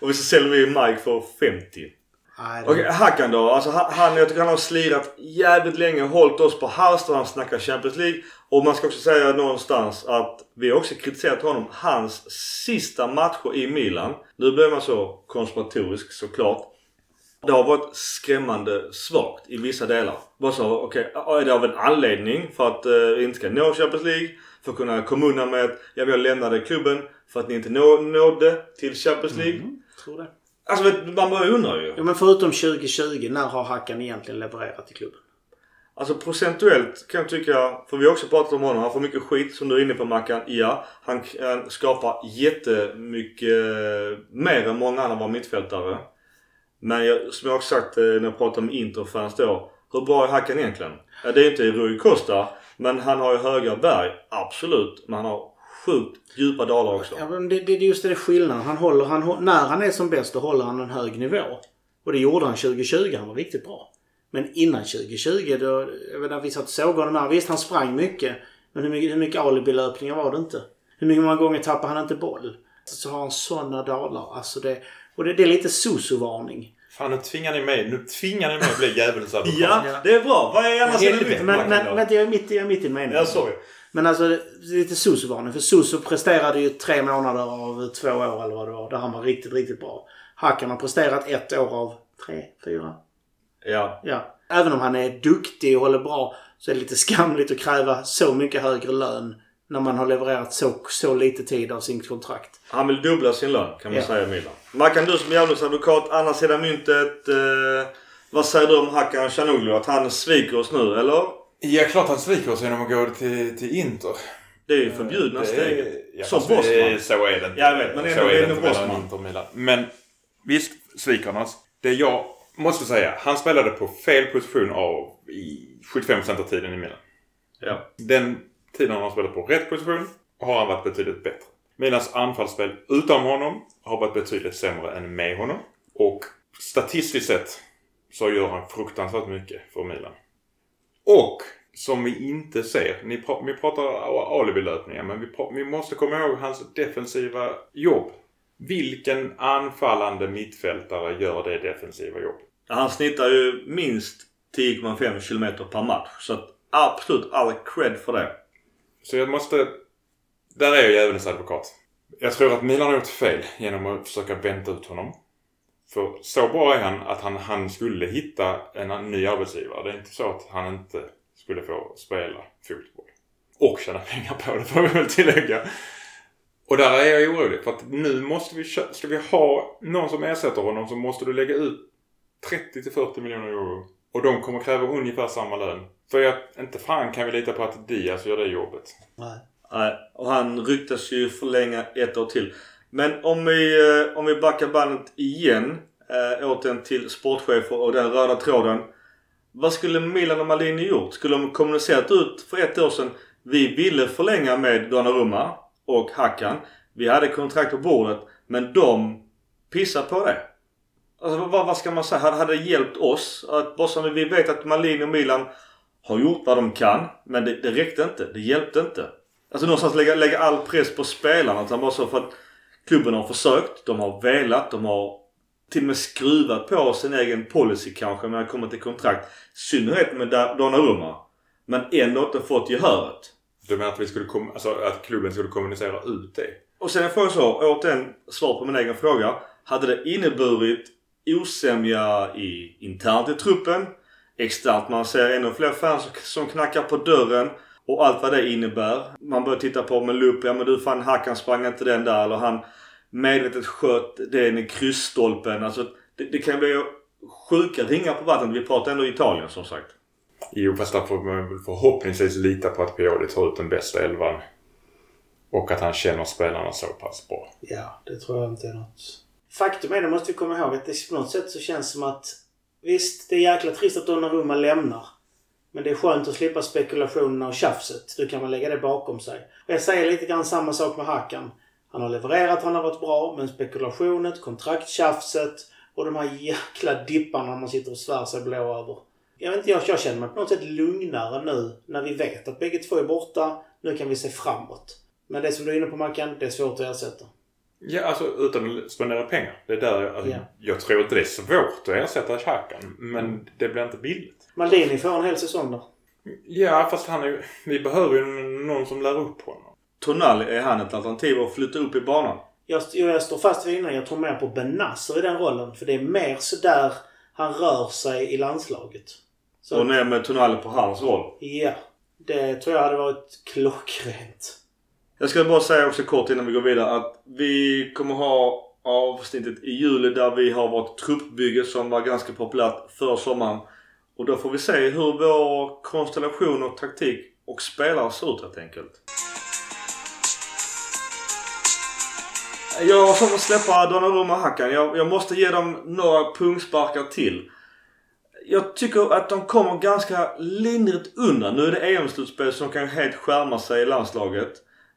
och så säljer vi Mike för 50. Nej, Okej, Hakan då. Alltså han, han, jag tycker han har slirat jävligt länge. Hållit oss på halster. Han snackar Champions League. Och man ska också säga någonstans att vi har också kritiserat honom. Hans sista matcher i Milan. Nu blir man så konspiratorisk såklart. Det har varit skrämmande svagt i vissa delar. Bara så, okej, är det av en anledning för att eh, vi inte ska nå Champions League? För att kunna komma undan med att ja, jag lämnade klubben för att ni inte nå, nådde till Champions League. tror det. Alltså vet, man bara undrar ju. Ja, men förutom 2020, när har Hackan egentligen levererat i klubben? Alltså procentuellt kan jag tycka, för vi har också pratat om honom, han får mycket skit som du är inne på Mackan. Ja, han, han skapar jättemycket eh, mer än många andra av våra mittfältare. Men jag, som jag också sagt eh, när jag pratade med Interfans då. Hur bra är Hacken egentligen? Ja, det är inte Rui Costa. Men han har ju höga berg, absolut. Men han har sjukt djupa dalar också. Ja, men det, det just det skillnaden. Han håller, han, när han är som bäst då håller han en hög nivå. Och det gjorde han 2020. Han var riktigt bra. Men innan 2020 då, jag vet inte, vi satt och såg honom här. Visst, han sprang mycket. Men hur mycket, hur mycket alibi-löpningar var det inte? Hur mycket många gånger tappade han inte boll? Så har han sådana dalar. Alltså det, och det, det är lite soso-varning. Fan nu tvingar ni mig. Nu tvingar ni mig att bli djävulens advokat. Ja, det är bra. Vad är annars är det Men, men vänta, jag är mitt, i- jag är mitt i en mening. Ja, sorry. Men alltså, lite Suso-varning. För Suso presterade ju tre månader av två år eller vad det var. Där han var riktigt, riktigt bra. Hakan har presterat ett år av tre, fyra. Ja. Ja. Även om han är duktig och håller bra så är det lite skamligt att kräva så mycket högre lön när man har levererat så, så lite tid av sin kontrakt. Han vill dubbla sin lön kan man Ja. säga Milan. Mackan du som djävulens advokat, andra sidan myntet. Eh, vad säger du om Hakan Chanoglu? Att han sviker oss nu eller? Ja, klart han sviker oss genom att gå till, till Inter. Det är ju förbjudna Det är- steget. Ja, Som det är-. Så är det inte. Jag vet, men så ändå är är det mellan bossman. Inter Milan. Men visst sviker han oss. Det jag måste säga. Han spelade på fel position av i 75% av tiden i Milan. Ja. Den tiden han har spelat på rätt position har han varit betydligt bättre. Milans anfallsspel utan honom har varit betydligt sämre än med honom. Och statistiskt sett så gör han fruktansvärt mycket för Milan. Och som vi inte ser. Ni pr vi pratar alibi-löpningar men vi, vi måste komma ihåg hans defensiva jobb. Vilken anfallande mittfältare gör det defensiva jobbet? Han snittar ju minst 10,5 km per match. Så absolut all cred för det. Så jag måste... Där är jag djävulens advokat. Jag tror att Milan har gjort fel genom att försöka vänta ut honom. För så bra är han att han, han skulle hitta en ny arbetsgivare. Det är inte så att han inte skulle få spela fotboll. Och tjäna pengar på det får vi väl tillägga. Och där är jag orolig för att nu måste vi, ska vi ha någon som ersätter honom så måste du lägga ut 30 till 40 miljoner euro. Och de kommer kräva ungefär samma lön. För jag, inte fan kan vi lita på att Diaz gör det jobbet. Nej. Nej, och han ryktas ju förlänga ett år till. Men om vi, eh, om vi backar bandet igen. Äh, återigen till sportchefer och den röda tråden. Vad skulle Milan och Malini gjort? Skulle de kommunicerat ut för ett år sedan? Vi ville förlänga med Donnarumma och Hakan. Vi hade kontrakt på bordet. Men de pissar på det. Alltså vad, vad ska man säga? Hade, det hjälpt oss? Att bara som vi vet att Malini och Milan har gjort vad de kan. Men det, det räckte inte. Det hjälpte inte. Alltså någonstans lägga, lägga all press på spelarna. Utan bara så för att klubben har försökt. De har velat. De har till och med skruvat på sin egen policy kanske när det kommer till kontrakt. I synnerhet med Donnarumma. Men ändå inte fått gehöret. Du menar att, vi skulle kom, alltså att klubben skulle kommunicera ut det? Och sen får jag så, återigen svar på min egen fråga. Hade det inneburit osämja i, internt i truppen? Externt man ser ännu fler fans som knackar på dörren. Och allt vad det innebär. Man börjar titta på med lupp. Ja men du fan Hackan sprang inte den där. Eller han medvetet sköt den i kryssstolpen. Alltså det, det kan bli sjuka ringar på vattnet. Vi pratar ändå Italien som sagt. Jo, fast där får man förhoppningsvis lita på att Pioli tar ut den bästa elvan. Och att han känner spelarna så pass bra. Ja, det tror jag inte är något. Faktum är, det måste vi komma ihåg, att det på något sätt så känns som att visst, det är jäkla trist att Donnarumma lämnar. Men det är skönt att slippa spekulationerna och tjafset. Du kan väl lägga det bakom sig. Och jag säger lite grann samma sak med Hakan. Han har levererat, han har varit bra, men spekulationet, kontrakttjafset och de här jäkla dipparna man sitter och svär sig blå över. Jag vet inte, jag, jag känner mig på något sätt lugnare nu när vi vet att bägge två är borta. Nu kan vi se framåt. Men det som du är inne på Mackan, det är svårt att ersätta. Ja, alltså utan att spendera pengar. Det är där jag, alltså, Ja. jag tror inte det är svårt att ersätta Xhakan. Men det blir inte billigt. Maldini får en hel säsong där. Ja, fast han är. Vi behöver ju någon som lär upp honom. Tonali, är han ett alternativ att flytta upp i banan? Jag, jag står fast vid innan, jag tror mer på Benasser i den rollen. För det är mer sådär han rör sig i landslaget. Så, Och ner med Tonali på hans roll. ja. Det tror jag hade varit klockrent. Jag ska bara säga också kort innan vi går vidare att vi kommer ha avsnittet i juli där vi har vårt truppbygge som var ganska populärt förra sommaren. Och då får vi se hur vår konstellation och taktik och spelare ser ut helt enkelt. Jag kommer släppa Donnarumma och Hackan. Jag, jag måste ge dem några pungsparkar till. Jag tycker att de kommer ganska lindrigt undan. Nu är det EM-slutspel som kan helt skärma sig i landslaget.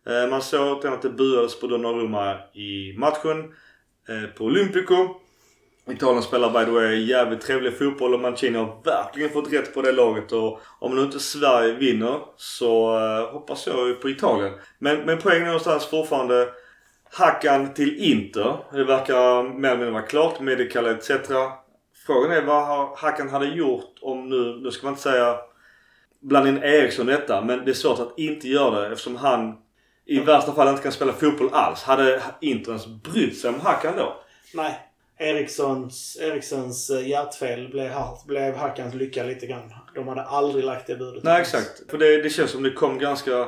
Eh, man såg återigen att det buades på Donnarumma i matchen eh, på Olympico. Italien spelar by the way jävligt trevlig fotboll och Mancini har verkligen fått rätt på det laget. Och om nu inte Sverige vinner så eh, hoppas jag ju på Italien. Men, men poängen är någonstans fortfarande Hackan till Inter. Det verkar mer eller mindre vara klart. Medical etc. Frågan är vad Hackan hade gjort om nu, nu ska man inte säga blanda in Eriksson i detta. Men det är svårt att inte göra det eftersom han i värsta fall inte kan spela fotboll alls. Hade Inter ens brytt sig om Hackan då? Nej. Erikssons, Erikssons eh, hjärtfel blev, blev Hackans lycka lite grann. De hade aldrig lagt det budet. Nej exakt. För det, det känns som det kom ganska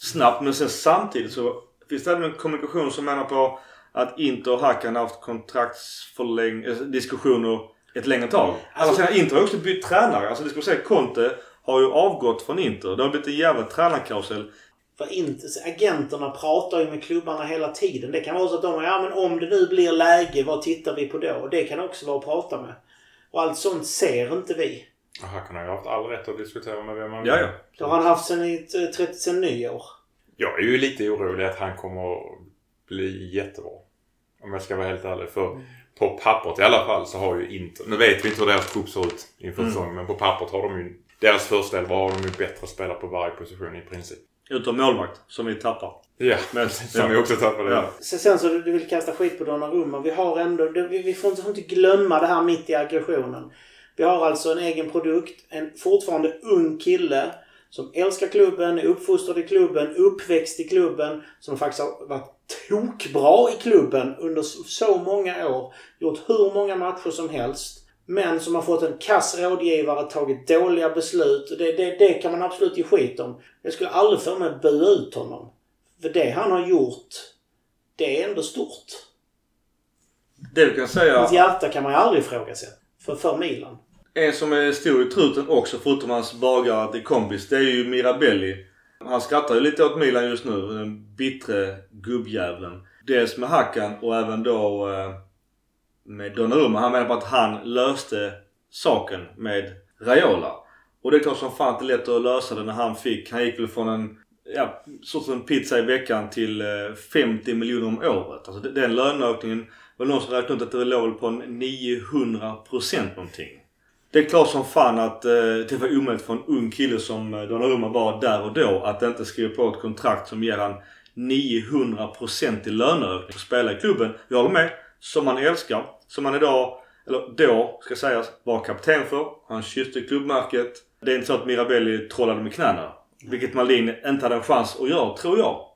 snabbt. Men sen samtidigt så finns det även en kommunikation som menar på att Inter och Hakan haft kontraktsförläng... eh, diskussioner ett längre tag. Alltså, Alltså- Inter har också bytt tränare. Alltså det ska säga, Conte har ju avgått från Inter. Det har blivit en jävla tränarkarusell. För inte, agenterna pratar ju med klubbarna hela tiden. Det kan vara så att de ja men om det nu blir läge, vad tittar vi på då? Och det kan också vara att prata med. Och allt sånt ser inte vi. Och Hakan har ju haft all rätt att diskutera med vem man Ja, ja. Det har han haft sen, i, 30, sen nyår. Jag är ju lite orolig att han kommer att bli jättebra. Om jag ska vara helt ärlig. För på pappret i alla fall så har ju inte... Nu vet vi inte hur deras trupp ser ut inför Mm. säsongen. Men på pappret har de ju... Deras första elva har de ju bättre spelare på varje position i princip. Utom målvakt, som vi tappar. Ja, Men- som vi också tappade. Ja. Sen, sen så du vill kasta skit på Donnarumma. Vi har ändå... Vi, vi får inte, får inte glömma det här mitt i aggressionen. Vi har alltså en egen produkt. En fortfarande ung kille. Som älskar klubben, är uppfostrad i klubben, uppväxt i klubben. Som faktiskt har varit tokbra i klubben under så, så många år. Gjort hur många matcher som helst. Men som har fått en kass rådgivare, tagit dåliga beslut. Det, det, det kan man absolut ge skit om. Jag skulle aldrig för mig bua ut honom. För det han har gjort, det är ändå stort. Det du kan säga... Hans hjärta kan man ju aldrig ifrågasätta. För, för Milan. En som är stor i truten också, förutom hans bagare till kompis, det är ju Mirabelli. Han skrattar ju lite åt Milan just nu, den bittre gubbjäveln. Dels med Hakan och även då eh, med Donnarumma. Han menar på att han löste saken med Raiola. Och det är klart som fan inte lätt att lösa det när han fick, han gick väl från en ja, sorts en pizza i veckan till eh, 50 miljoner om året. Alltså den löneökningen var någon som räknade ut att det låg väl på 900 procent någonting. Det är klart som fan att eh, det var omöjligt för en ung kille som eh, Donnarumma var där och då att inte skriva på ett kontrakt som ger han 900% i löneökning för att spela i klubben. Jag håller med. Som han älskar. Som han idag, eller då ska sägas, var kapten för. Han kysste klubbmärket. Det är inte så att Mirabelli trollade med knäna. Vilket Maldini inte hade en chans att göra, tror jag.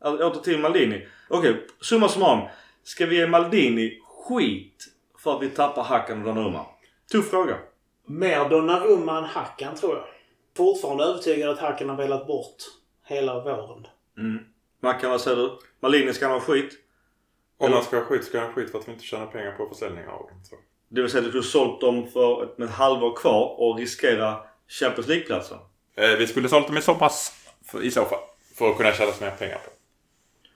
Alltså, åter till Maldini. Okej, summa summarum. Ska vi ge Maldini skit för att vi tappar Hakan och Donnarumma? Tuff fråga. Mer Donnarumma än Hackan tror jag. Fortfarande övertygad att Hackan har velat bort hela våren. Mm. Mackan, vad säger du? Maldini ska ha skit. Om man ska ha skit ska han ha skit för att vi inte tjänar pengar på försäljning av dem. Så. Det vill säga att du skulle sålt dem för ett, med ett halvår kvar och riskera Champions League-platsen. Eh, vi skulle sålt dem i somras för, i så fall. För att kunna tjäna mer pengar på.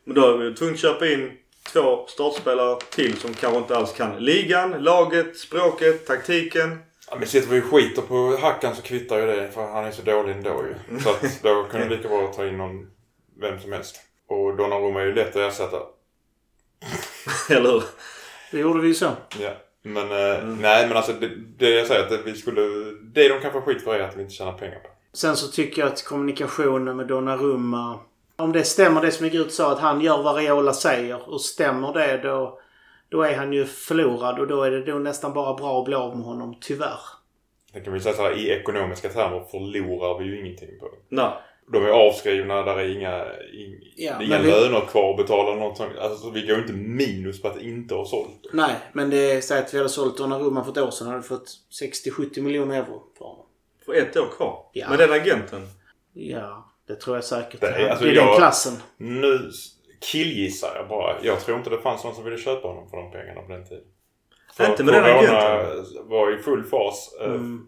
Men då är vi tvungna att köpa in två startspelare till som kanske inte alls kan ligan, laget, språket, taktiken. Ja, men sitter vi och skiter på Hackan så kvittar ju det för han är så dålig ändå ju. Så att då kan det lika bra ta in någon, vem som helst. Och Donnarumma är ju lätt att ersätta. Eller hur? Det gjorde vi ju så. Ja. Men eh, nej men alltså det, det jag säger att vi skulle... Det de kan få skit för är att vi inte tjänar pengar på. Sen så tycker jag att kommunikationen med Donnarumma... Om det stämmer det som ut sa att han gör vad Raiola säger och stämmer det då... Då är han ju förlorad och då är det då nästan bara bra att bli av med honom, tyvärr. Det kan vi säga så här, i ekonomiska termer förlorar vi ju ingenting på det. Nej. De är avskrivna, där är inga, in, Ja, det är inga vi- löner kvar att betala något sånt. Alltså så vi går ju inte minus på att inte ha sålt. Nej, men det är så att vi hade sålt Donnarumma för ett år sedan hade vi fått 60-70 miljoner euro för honom. För ett år kvar. Ja. Med den agenten. Ja, det tror jag säkert. Det Det är- är, alltså, den jag- klassen. Nu killgissar jag bara. Jag tror inte det fanns någon som ville köpa honom för de pengarna på den tiden. Inte med den agenten. var i full fas. eh, Mm.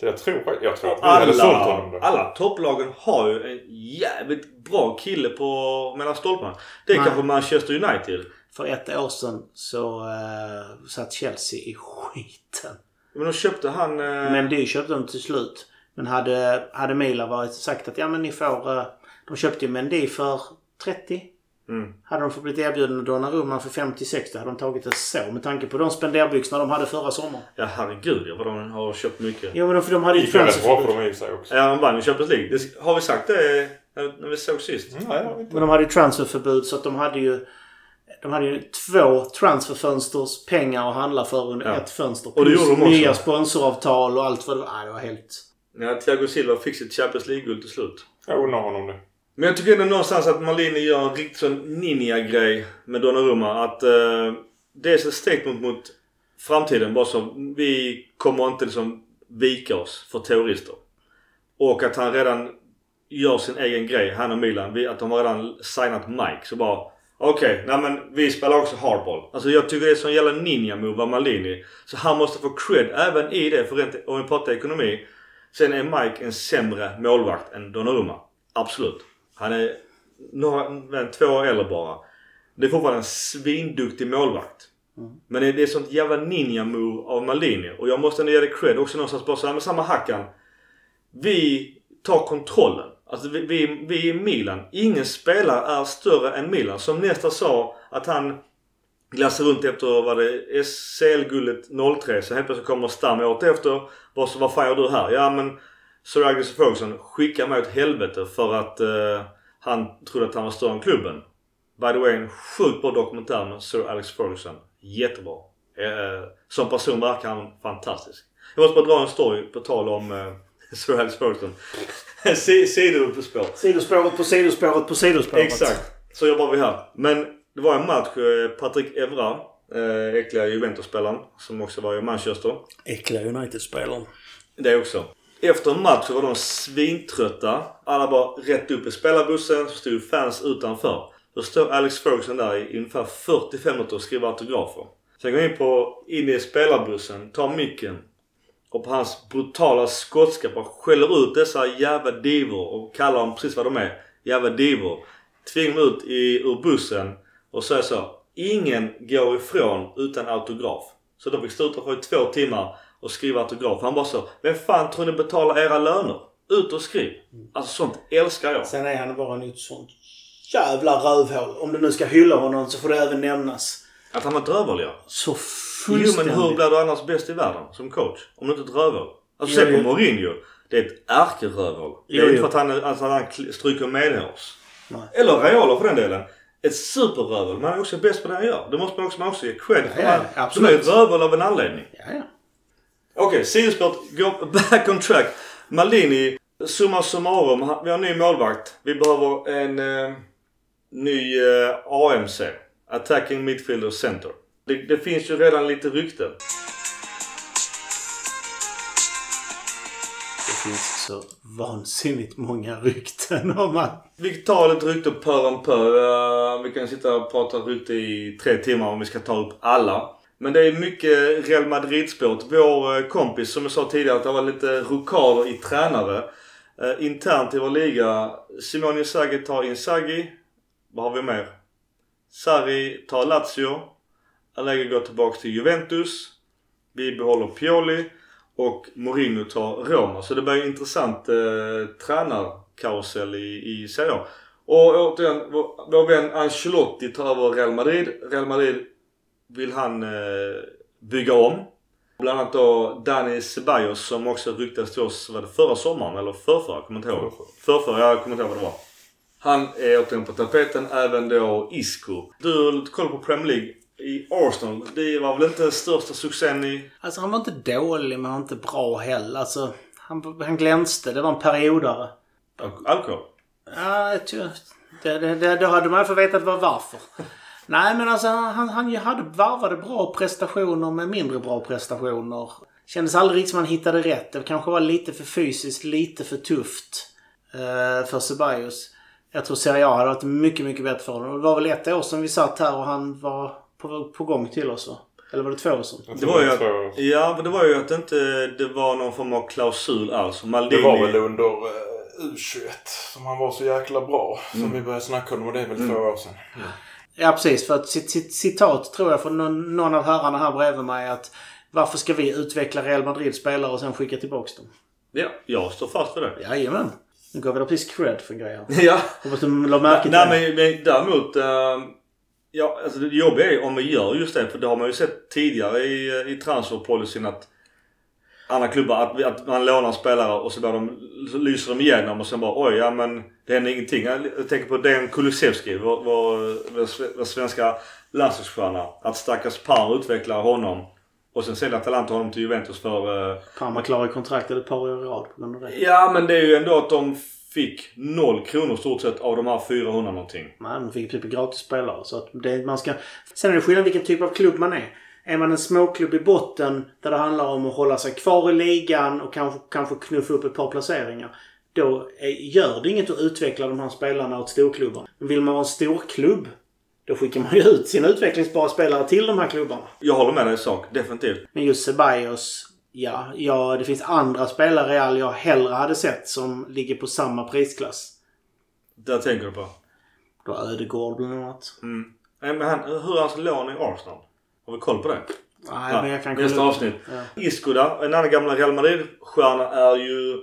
Så jag tror, jag tror att vi hade sålt honom Alla, då. alla topplagen har ju en jävligt bra kille på mellan stolparna. Det är Nej. kanske Manchester United. För ett år sedan så uh, satt Chelsea i skiten. Men de köpte han... Eh, Men det köpte de till slut. Men hade, hade Milan varit sagt att ja men ni får... eh, de köpte ju Mendy för 30. Mm. Hade de fått blivit erbjudna Donnarumma för 50-60 hade de tagit det så. Med tanke på de spenderbyxorna de hade förra sommaren. Ja herregud vad de har köpt mycket. Jo men de, för de hade ju gick ju rätt bra för transferförbud. dem i sig också. Ja, de vann ju Champions League. Det, har vi sagt det när när vi såg sist? Mm, nej, jag vet inte. Men de hade ju transferförbud så att de hade ju... De hade ju två transferfönsters pengar att handla för under Ja. ett fönster. Och det gjorde de också. nya sponsoravtal och allt vad det var. Nej, det var helt... Ja, Thiago Silva fick sitt Champions League-guld till slut. Jag undrar honom det. Men jag tycker ändå någonstans att Malini gör en riktigt sån ninja-grej med Donnarumma. Att eh, det är ett statement mot framtiden. Bara så vi kommer inte liksom vika oss för terrorister. Och att han redan gör sin egen grej, han och Milan. Vi, att de har redan signat Mike. Så bara okej, nej men vi spelar också hardball. Alltså jag tycker det är sån jävla ninja-move av Malini. Så han måste få cred även i det. För rent, om vi pratar ekonomi. Sen är Mike en sämre målvakt än Donnarumma. Absolut. Han är några, men, två år äldre bara. Det är fortfarande en svinduktig målvakt. Men det, är sånt jävla ninja-move av Malini. Och jag måste ändå ge det cred också någonstans bara såhär. med samma hackan. Vi tar kontrollen. Alltså vi, vi, vi är Milan. Ingen spelare är större än Milan. Som Nesta sa att han glassar runt efter vad det SCL-guldet 03. Så helt plötsligt kommer Stam året efter. Vad, vad fan gör du här? Ja men Sir Agnes Ferguson skickade mig åt helvete för att eh, han trodde att han var större än klubben. By the way en sjukt bra dokumentär med Sir Alex Ferguson. Jättebra. Eh, som person verkar han fantastisk. Jag måste bara dra en story på tal om eh, Sir Alex Ferguson. Si- Sidospår. Sidospåret på sidospåret på sidospåret. Exakt. Så jobbar vi här. Men det var en match. eh, Patrik Evra Eh, äckliga Juventus-spelaren som också var i Manchester. Äckliga United-spelaren. Det också. Efter en match så var de svintrötta. Alla bara rätt upp i spelarbussen. Så stod fans utanför. Då står Alex Ferguson där i ungefär 45 minuter och skriver autografer. Sen går jag in, på, in i spelarbussen, tar micken och på hans brutala skotska bara skäller ut dessa jävla divor och kallar dem precis vad de är. Jävla divor. Tvingar dem ut i, ur bussen och säger så. Ingen går ifrån utan autograf. Så de fick stå utanför i två timmar och skriva autograf. Han bara så. Vem fan tror ni betalar era löner? Ut och skriv. Alltså sånt älskar jag. Sen är han bara ett sånt jävla rövhål. Om du nu ska hylla honom så får det även nämnas. Att han var ett rövhål ja. Så Jo men fullständigt. hur blir du annars bäst i världen som coach? Om du inte är ett rövhål? Alltså Jo, se på jo. Mourinho. Det är ett ärkerövhål. Det är Jo, inte för att han, alltså, han stryker medhårs. Eller Realo för den delen. Ett superrövhål. Men han är också bäst på det han gör. Det måste man också, man också ge cred för. Ja, ja, absolut. De är rövhål av en anledning. Ja, ja. Okej, sidosport. Gå back on track. Maldini. Summa summarum. Vi har en ny målvakt. Vi behöver en eh, ny eh, AMC. Attacking Midfielder Center. Det, det finns ju redan lite rykten. Det finns så vansinnigt många rykten om att... Vi tar lite rykte pör om pör. Eh, vi kan sitta och prata rykte i tre timmar om vi ska ta upp alla. Men det är mycket Real Madrid-spåret. Vår eh, kompis, som jag sa tidigare, att det var lite rokader i tränare. Eh, internt i vår liga. Simone Inzaghi tar Inzaghi. Vad har vi mer? Sarri tar Lazio. Allegri går tillbaks till Juventus. Vi behåller Pioli. Och Mourinho tar Roma. Så det blir en intressant eh, tränarkarusell i, i Serie A. Och återigen, vår, vår vän Ancelotti tar över Real Madrid. Real Madrid vill han eh, bygga om. Bland annat då Dani Ceballos som också ryktades till oss, var det förra sommaren eller förrförra? Kommer inte ihåg. Förrförra, jag kommer inte ihåg vad det var. Han är återigen på tapeten, även då Isco. Du har lite koll på Premier League. I Arsenal, det var väl inte den största succén i... Alltså han var inte dålig men han var inte bra heller. Alltså han, han glänste. Det var en periodare. Alkohol? Ja, jag tror... Det, det, det, då hade man fått veta var varför. Nej men alltså han, han hade varvade bra prestationer med mindre bra prestationer. Kändes aldrig riktigt som han hittade rätt. Det kanske var lite för fysiskt, lite för tufft eh, för Ceballos. Jag tror Serie A hade varit mycket, mycket bättre för honom. Det var väl ett år sedan vi satt här och han var på, på gång till oss va? Eller var det två år sedan? Det var ju att, ja, men det var ju att det inte det var någon form av klausul alls. Maldini... Det var väl under eh, U21 som han var så jäkla bra. Som vi började snacka om och det är väl två år sedan. Ja precis, för att cit, citat tror jag från någon, någon av herrarna här bredvid mig att varför ska vi utveckla Real Madrid spelare och sen skicka tillbaks dem? Ja, jag står fast för det. Jajamän. Nu gav vi dig precis cred för en grej här. Ja. Hoppas du la märke till Nej men, men däremot. Uh, ja, alltså det jobbiga är om vi gör just det. För det har man ju sett tidigare i, i transferpolicyn att andra klubbar att, att man lånar spelare och så, de, så lyser de igenom och sen bara oj ja men det händer ingenting. Jag, tänker på Dejan Kulusevski, vår, vår, vår, sve- vår svenska landslagsstjärna. Att stackars Par utvecklar honom. Och sen säljer Atalanta honom till Juventus för... eh, Parma klarar kontraktet ett par år i rad på grund av det. ja men det är ju ändå att de fick noll kronor stort sett av de här 400 någonting. Man de fick typ gratis spelare. Så att det, man ska... Sen är det skillnad vilken typ av klubb man är. Är man en småklubb i botten där det handlar om att hålla sig kvar i ligan och kanske, kanske knuffa upp ett par placeringar. Då är, gör det inget att utveckla de här spelarna åt storklubbar. Men vill man vara en storklubb då skickar man ju ut sina utvecklingsbara spelare till de här klubbarna. Jag håller med dig i sak, definitivt. Men just Ceballos, ja, ja, det finns andra spelare i Real jag hellre hade sett som ligger på samma prisklass. Det tänker du på. Då Ödegård bland annat. Mm. Nej, Men han, hur är hans lån i Arsenal? Har vi koll på det? Nej, men jag kan nästa kolla upp. avsnitt. Ja. Där, en annan gamla Real Madrid-stjärna är ju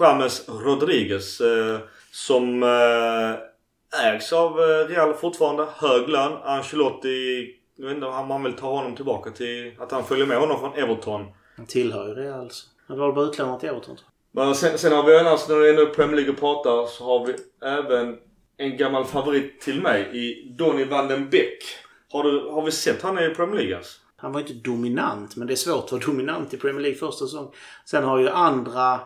James Rodriguez. Eh, som eh, ägs av eh, Real fortfarande. Hög lön. Ancelotti, jag vet inte om han vill ta honom tillbaka till att han följer med honom från Everton. Han tillhör ju Real alltså. Han var bara utlånad till Everton. Men sen, sen har vi annars, när vi i Premier League och pratar, så har vi även en gammal favorit till mig i Donny van den Beek. Har, du, har vi sett han i Premier League ens? Han var inte dominant, men det är svårt att vara dominant i Premier League första säsong. Sen har ju andra...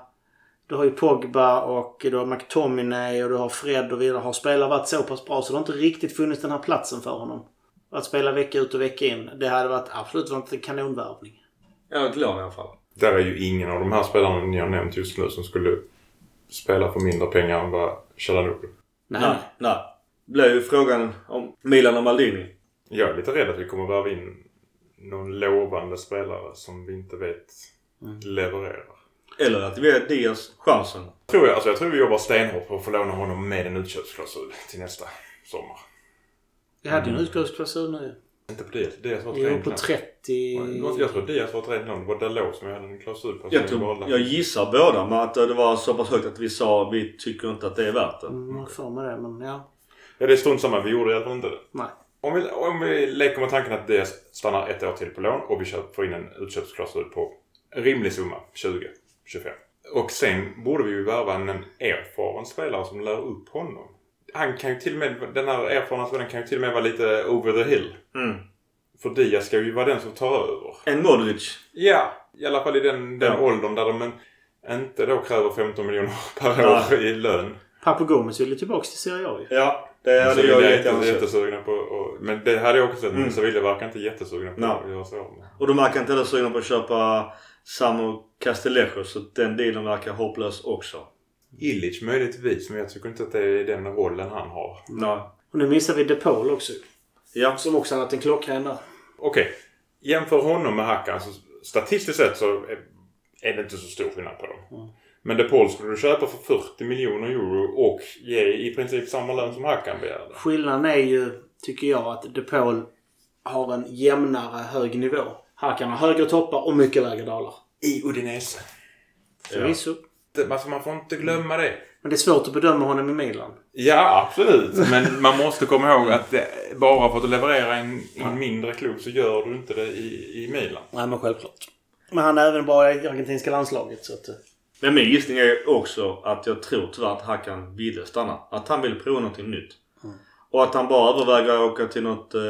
Du har ju Pogba och du har McTominay och du har Fred och vidare. Har spelare varit så pass bra så det har inte riktigt funnits den här platsen för honom. Att spela vecka ut och vecka in. Det hade varit absolut varit en kanonvärvning. Ja, ett lån i alla fall. Där är ju ingen av de här spelarna ni har nämnt just nu som skulle spela för mindre pengar än vad Chalanoglu. Nej. Nej, nej. Blev ju frågan om Milan och Maldini. Jag är lite rädd att vi kommer värva in någon lovande spelare som vi inte vet levererar. Eller att vi ger Diaz chansen. Tror jag, alltså jag tror vi jobbar stenhårt på att få låna honom med en utköpsklausul till nästa sommar. Vi hade ju en utgångsklausul nu. Inte på Diaz. Diaz var ett rent på lån. 30... Det var- Jag tror Diaz var ett rent lån. Det var Dalot som jag hade en klausul på. Jag, som tror, jag gissar båda men att det var så pass högt att vi sa vi tycker inte att det är värt det. Mm, jag får med det, men ja. Ja, det är strunt samma. Vi gjorde i alla fall inte det. Nej. Om vi, om vi leker med tanken att Diaz stannar ett år till på lån och vi får in en utköpsklausul på en rimlig summa. 20, 25. Och sen borde vi ju värva en erfaren spelare som lär upp honom. Han kan ju till och med, den här erfarna spelaren kan ju till och med vara lite over the hill. Mm. För Diaz ska ju vara den som tar över. En Modric. Ja, i alla fall i den, den Ja. åldern där de en, inte då kräver 15 miljoner per år i lön. Papu Gomez ville tillbaka till Serie A ju. Ja, det hade Sevilla jag är jättegärna inte sett. jättesugna på och, Men det hade jag också sett. Mm. Sevilla verkar inte jättesugna på Nej. att göra sig av. Och de verkar inte heller sugna på att köpa Samu Castellejo så den dealen verkar hopplös också. Illich möjligtvis, men jag tycker inte att det är den rollen han har. Nej. Och nu missar vi DePaul också. Ja. Som också har varit en klockren där. Okej, jämför honom med Hackan. Så statistiskt sett så är- är det inte så stor skillnad på dem. Men DePaul skulle du köpa för 40 miljoner euro och ge i princip samma lön som Hackan begärde. Skillnaden är ju, tycker jag, att DePaul har en jämnare hög nivå. Här kan ha högre toppar och mycket lägre dalar. I Udinese. Förvisso. Det- Alltså man får inte glömma det. Men det är svårt att bedöma honom i Milan. Ja, absolut. Men man måste komma ihåg att det, bara för att du levererar en, en mindre klubb så gör du inte det i, i Milan. Nej, men självklart. Men han är även bra i argentinska landslaget. Så att, eh, Men min gissning är också att jag tror tyvärr att Hakan ville stanna. Att han vill prova någonting nytt. Och att han bara överväger att åka till något eh,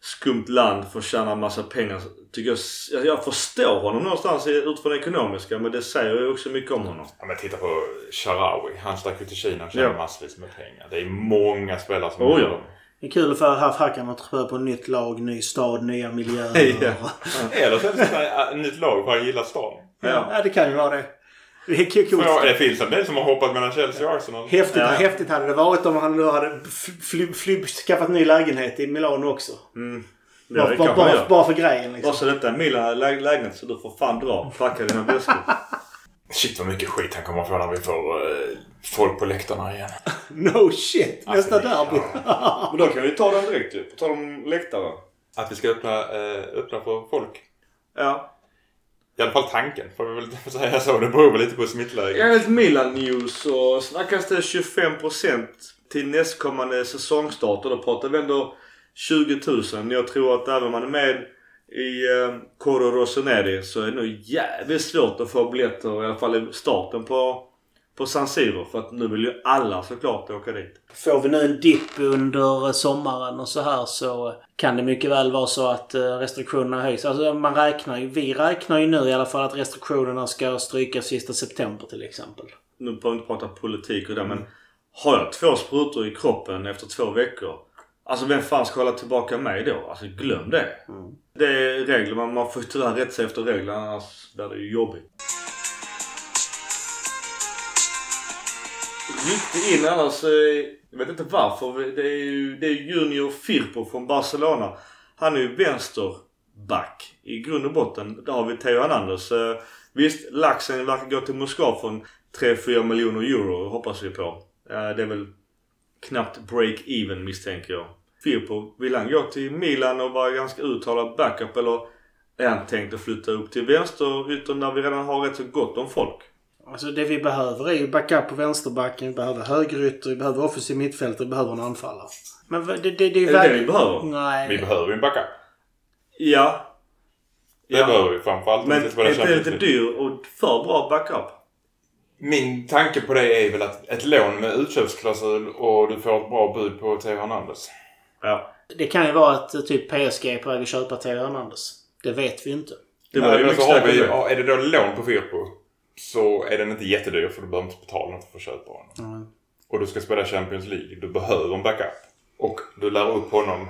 skumt land för att tjäna massa pengar. Tycker jag, jag, förstår honom någonstans i- utifrån det ekonomiska men det säger ju också mycket om honom. Ja, men titta på Sharawi. Han stack ju till Kina och tjänade Ja. massvis med pengar. Det är många spelare som Oh, gör ja. det. det är kul att få haft Hackan att pröva på ett nytt lag, ny stad, nya miljöer. Ja. Eller så är det ett äh, nytt lag för han gillar stan. ja. ja, det kan ju vara det. Det är kul. Finns en del som har hoppat mellan Chelsea och Arsenal. Häftigt, Ja. häftigt hade det varit om han nu hade fly, fly, skaffat ny lägenhet i Milano också. Mm. Bara, bara, bara, bara för grejen liksom. Bara så detta är Milan lä- lägenhet så du får fan dra. Packa dina väskor. Shit vad mycket skit han kommer att få när vi får eh, folk på läktarna igen. No shit! Nästa Alltså, derby. Men då kan vi ta den direkt ju. På tal om läktare. Att vi ska öppna, eh, öppna för folk. Ja. I alla fall tanken får vi väl säga så. Det beror väl lite på smittläget. Enligt Milan News så snackas det 25% till nästkommande säsongstart och då pratar vi ändå 20 000. Jag tror att även om man är med i eh, Coro Rossoneri så är det nog jävligt svårt att få biljetter i alla fall i starten på, på San Siro. För att nu vill ju alla såklart åka dit. Får vi nu en dipp under sommaren och så här så kan det mycket väl vara så att eh, restriktionerna höjs. Alltså man räknar ju, vi räknar ju nu i alla fall att restriktionerna ska strykas sista september till exempel. Nu behöver vi inte prata politik och det men har jag två sprutor i kroppen efter två veckor. Alltså vem fan ska hålla tillbaka mig då? Alltså glöm det. Det är regler man får tyvärr rätta sig efter reglerna annars blir det ju jobbigt. Riktigt in annars, eh, jag vet inte varför. Det är ju det är Junior Firpo från Barcelona. Han är ju vänsterback i grund och botten. Där har vi Theo Hernandez. Eh, visst, laxen verkar gå till Moskva från 3-4 miljoner euro hoppas vi på. Eh, det är väl knappt break-even misstänker jag. Firpo, vill han gå till Milan och vara ganska uttalad backup eller är han tänkt att flytta upp till vänsteryttern där vi redan har rätt så gott om folk? Alltså det vi behöver är ju backup på vänsterbacken, vi behöver högerytter, vi behöver offensiv mittfältare, vi behöver en anfallare. Men det, det, det är Är det det vi behöver? Nej. Vi behöver ju en backup. Ja. Det behöver vi framförallt. Men spela är inte Champions lite dyr och för bra backup? Min tanke på det är väl att ett lån med utköpsklausul och du får ett bra bud på Theo Hernandez. Ja. Det kan ju vara att eh, typ PSG är på väg att köpa Theo Hernandez. Det vet vi ju inte. Det var Nej, ju men mycket så har vi, det. ja, är det då lån på Firpo så är den inte jättedyr för du behöver inte betala något för att köpa honom. Mm. Och du ska spela Champions League. Du behöver en backup. Och du lär upp honom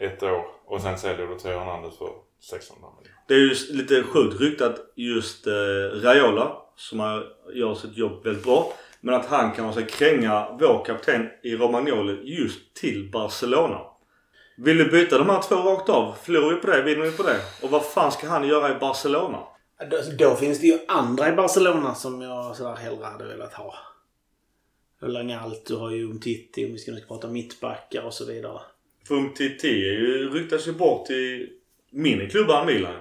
ett år och sen säljer du Theo Hernandez för 600 miljoner. Det är ju lite sjukt ryktat just eh, Raiola som har, gör sitt jobb väldigt bra. Men att han kan alltså kränga vår kapten i Romagnoli just till Barcelona. Vill du byta de här två rakt av? Förlorar vi på det? Vinner vi på det? Och vad fan ska han göra i Barcelona? Då, då finns det ju andra i Barcelona som jag sådär hellre hade velat ha. Langalt, du har ju Umtiti om vi ska nu ska prata mittbackar och så vidare. För Umtiti är ju, ryktas ju bort till mindre klubbar än Milan.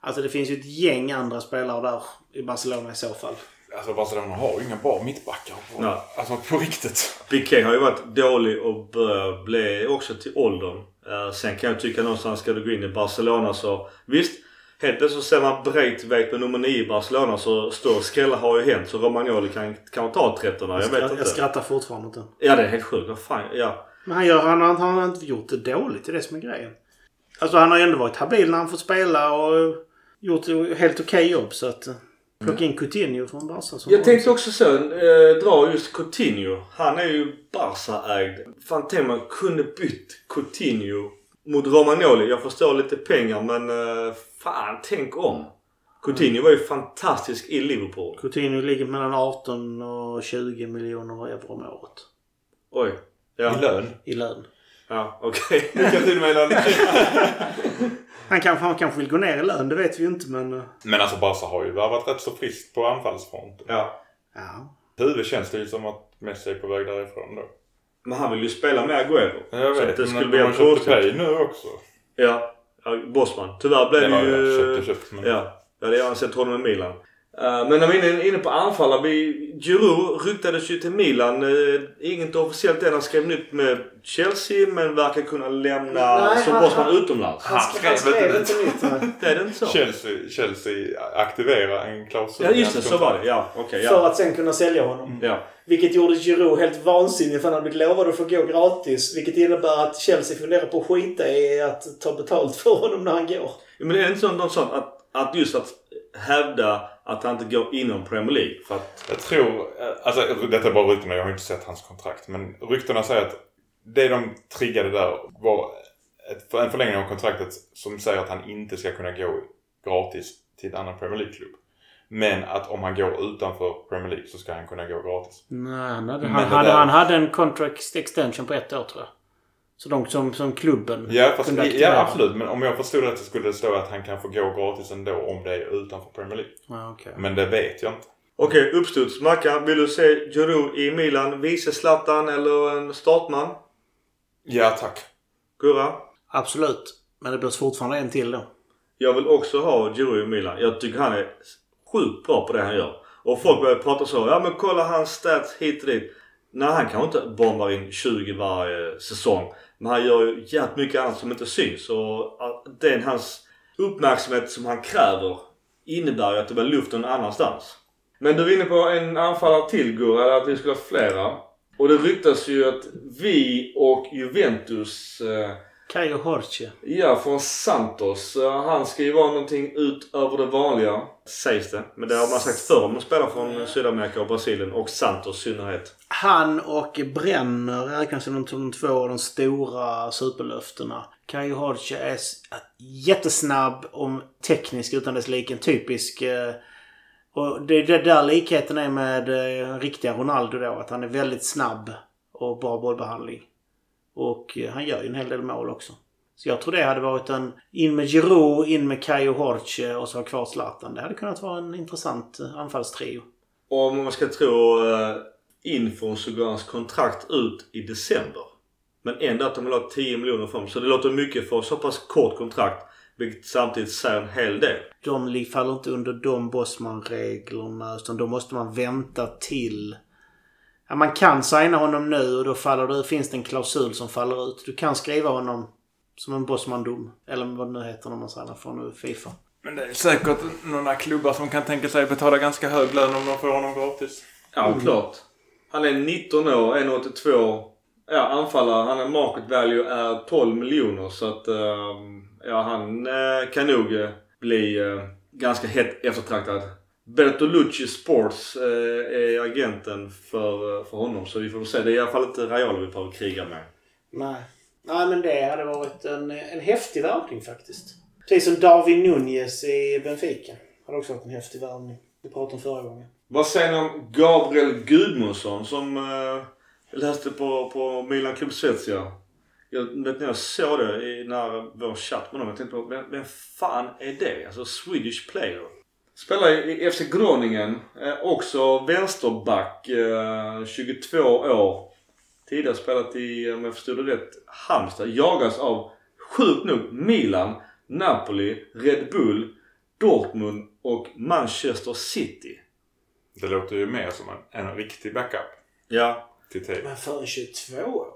Alltså det finns ju ett gäng andra spelare där i Barcelona i så fall. Alltså Barcelona har ju inga bra mittbackar. På, Nej. Alltså på riktigt. Piqué har ju varit dålig och börjar bli också till åldern. Eh, sen kan jag tycka någonstans ska du gå in i Barcelona så visst. Helt plötsligt så ser man Breitweit med nummer 9 i Barcelona så större skrällar har ju hänt. Så Romagnoli kan kanske ta 13 Jag vet jag, inte. jag skrattar fortfarande den. Ja det är helt sjukt. Vad fan. Ja. Men han, gör, han, har- han har inte gjort det dåligt. Det är det som är grejen. Alltså han har ju ändå varit habil när han fått spela och gjort helt okej jobb. Så att... eh, Plocka in Coutinho från Barca. som Jag tänkte också så, eh, dra just Coutinho. Han är ju Barca-ägd. Fan tänk man kunde bytt Coutinho mot Romagnoli. Jag förstår lite pengar men eh, fan tänk om. Coutinho var ju fantastisk i Liverpool. Coutinho ligger mellan 18 och 20 miljoner euro om året. Oj. Ja, I lön. I lön. ja okej. Lycka till med lön. Han kanske, han kanske vill gå ner i lön, det vet vi ju inte men... eh, Men alltså Barca har ju värvat rätt så friskt på anfallsfronten. ja. Ja. Huvud känns det ju som att Messi är på väg därifrån då. Men han vill ju spela med Agüero. Jag Så vet, att det men skulle de bli har en köpt påskrift. Pay nu också. Ja. Bosman. Tyvärr blev det ju... köpt och köpt. Men... Ja, jag hade gärna sett honom i Milan. Eh, men när vi är inne- på anfallare. Vi, Giroud ryktades ju till Milan. Uh, inget officiellt än. Han skrev nytt med Chelsea men verkar kunna lämna Nej, som han- utomlands. Han skrev inte inte nytt. Det är det inte så? Chelsea, Chelsea aktiverar en klausul. Ja just det, så var det. Ja. För ja. att sen kunna sälja honom. ja. Vilket gjorde Giroud helt vansinnig för han hade blivit lovad att få gå gratis. Vilket innebär att Chelsea funderar på att skita i att ta betalt för honom när han går. Men det är inte sånt att, att just att hävda att han inte går inom Premier League. För att, Jag tror, alltså detta är bara ryktena, jag har inte sett hans kontrakt. Men ryktena säger att det de triggade där var ett, en förlängning av kontraktet som säger att han inte ska kunna gå gratis till en annan Premier League-klubb. Men att om han går utanför Premier League så ska han kunna gå gratis. Nej, han hade, han, hade, där- han hade en contract extension på ett år tror jag. Så de som, som klubben Ja, fast, kunde ja aktivera. absolut. Men om jag förstod rätt så skulle det stå att han kan få gå gratis ändå om det är utanför Premier League. Ja, okej. Men det vet jag inte. Okej, uppstuds. Mackan, vill du se Giroud i Milan? Vice Zlatan eller en startman? Ja, tack. Gurra? Absolut. Men det behövs fortfarande en till då. Jag vill också ha Giroud i Milan. Jag tycker han är sjukt bra på det han gör. Och folk börjar prata så. Ja men kolla hans stats hit och dit. Nej han kanske inte bombar in 20 varje säsong. Men han gör ju jävligt mycket annat som inte syns. Och den hans uppmärksamhet som han kräver innebär ju att det blir luft någon annanstans. Men du var inne på en anfallare till Gurra, eller att vi skulle ha flera. Och det ryktas ju att vi och Juventus eh, Kayo Horche. Ja, från Santos. Han ska ju vara någonting utöver det vanliga, sägs det. Men det har man sagt förr om spelar från Sydamerika och Brasilien och Santos i synnerhet. Han och Brenner räknas som de, två av de stora superlöftena. Kayo Horche är jättesnabb och teknisk utan dess like. En typisk... Eh, och det är det där likheten är med eh, riktiga Ronaldo då. Att han är väldigt snabb och bra bollbehandling. Och eh, han gör ju en hel del mål också. Så jag tror det hade varit en... In med Giroud, in med Kayo Horche och så ha kvar Zlatan. Det hade kunnat vara en intressant eh, anfallstrio. Och om man ska tro uh, infon så går hans kontrakt ut i december. Men ändå att de vill ha 10 miljoner för honom. Så det låter mycket för så pass kort kontrakt. Vilket samtidigt säger en hel del. de faller inte under de Bosman-reglerna. Utan då måste man vänta till... Ja, man kan signa honom nu och då faller det, finns det en klausul som faller ut. Du kan skriva honom som en Bosman-dom. Eller vad det nu heter när man signar från Fifa. Men det är säkert några klubbar som kan tänka sig betala ganska hög lön om de får honom gratis. Ja, klart. Han är 19 år, 1,82. Ja, anfallare. Han är market value är 12 miljoner så att ehm, ja, han eh, kan nog eh, bli eh, ganska hett eftertraktad. Bertolucci Sports eh, är agenten för, eh, för honom så vi får se. Det är i alla fall inte Raiola vi behöver kriga med. Nej. Nej, men det hade varit en, en häftig värvning faktiskt. Precis som Darwin Nunez i Benfica. Hade också varit en häftig värvning. Vi pratade om förra gången. Vad säger ni om Gabriel Gudmundsson som eh, läste på, på Milan Club Svezia? Jag vet när jag såg det i när vår chatt med dem. Jag tänkte på vem, vem fan är det? Alltså Swedish player. Spelar i FC Groningen. Eh, också vänsterback. Eh, 22 år. Tidigare spelat i, om jag förstod det rätt, Halmstad. Jagas av, sjukt nog, Milan, Napoli, Red Bull, Dortmund och Manchester City. Det låter ju mer som en, en riktig backup Ja. till Teo. Men för en 22 år?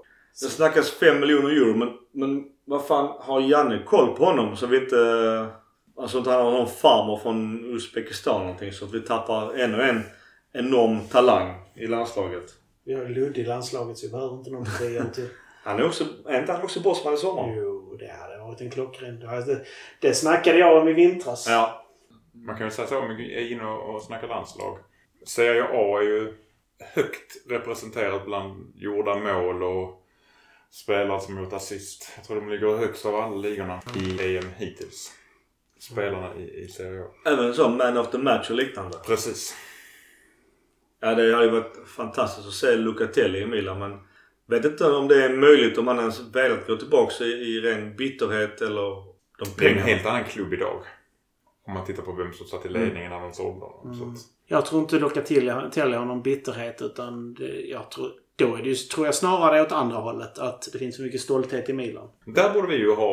Det snackas 5 miljoner euro men, men vad fan har Janne koll på honom så vi inte... Alltså inte han har någon farmor från Uzbekistan någonting så att vi tappar ännu en enorm talang i landslaget. Vi har Ludde i landslaget så vi behöver inte någon DM till. Han är också... Är inte han också bossman i sommar? Jo, det hade varit en klockren. Det, det, det snackade jag om i vintras. Ja. Man kan väl säga så om vi är inne och och snackar landslag. Serie A är ju högt representerat bland gjorda mål och spelare som gjort assist. Jag tror de ligger högst av alla ligorna i EM hittills. Spelarna i, i Serie A. Även så man of the match och liknande. Precis. Ja det hade ju varit fantastiskt att se Lucatelli i Milan men... Vet inte om det är möjligt om han ens velat gå tillbaks i, i ren bitterhet eller de Det är en pengarna. helt annan klubb idag. Om man tittar på vem som satt i ledningen när de sålde honom. Så att, Jag tror inte Locatelli har någon bitterhet utan det, jag tror, då är det ju, tror jag snarare åt andra hållet. Att det finns så mycket stolthet i Milan. Där borde vi ju ha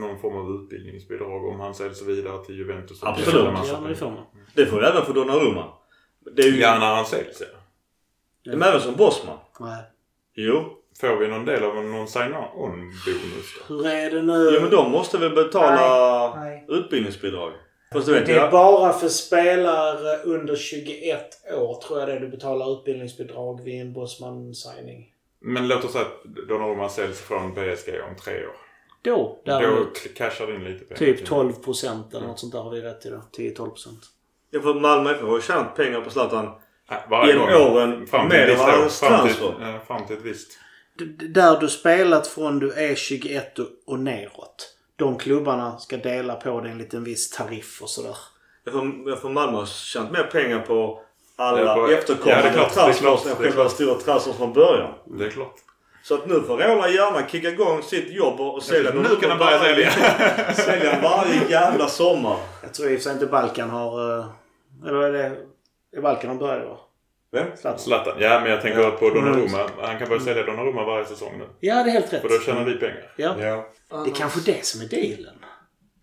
någon form av utbildningsbidrag om han säljs vidare till Juventus. Absolut. Ja, men det får man. Det får vi även för Donnarumma. Det är ju... Ja, när han säljs ja. Men även som bossman. Nej. Jo. Får vi någon del av någon sign-on-bonus då? Hur är det nu? Jo men de måste väl betala Nej, utbildningsbidrag? Fast du vet Det är jag. bara för spelare under 21 år tror jag det du betalar utbildningsbidrag vid en Bosman-signing. Men låt oss säga att Donnarumma säljs från PSG om tre år. Då Då däremot. cashar du in lite pengar. Typ 12 procent eller något sånt där har vi rätt till då. 10-12 procent. Ja, för Malmö FF har ju tjänat pengar på Zlatan. Nej, varje Genom gång. åren Fram till med hans Fram till, transfer. ja, fram till ett visst. Där du spelat från du är 21 och- och neråt. De klubbarna ska dela på dig en liten viss tariff och sådär. Jag får, Malmö har tjänat mer pengar på alla Ja, på- efterkommande ja, det det transfers än det själva stora transfers från början. Det är klart. Så att nu får Rola gärna kicka igång sitt jobb och, sälja Nu kan han börja sälja. sälja varje jävla sommar. Jag tror i och för sig inte Balkan har... eh, Eller är det... Är Balkan han började va? Vem? Zlatan. Zlatan. Ja, men jag tänker Ja. på Donnarumma. Han kan börja sälja Donnarumma varje säsong nu. Ja, det är helt rätt. För då tjänar vi pengar. Ja. Ja. Det är kanske det som är dealen.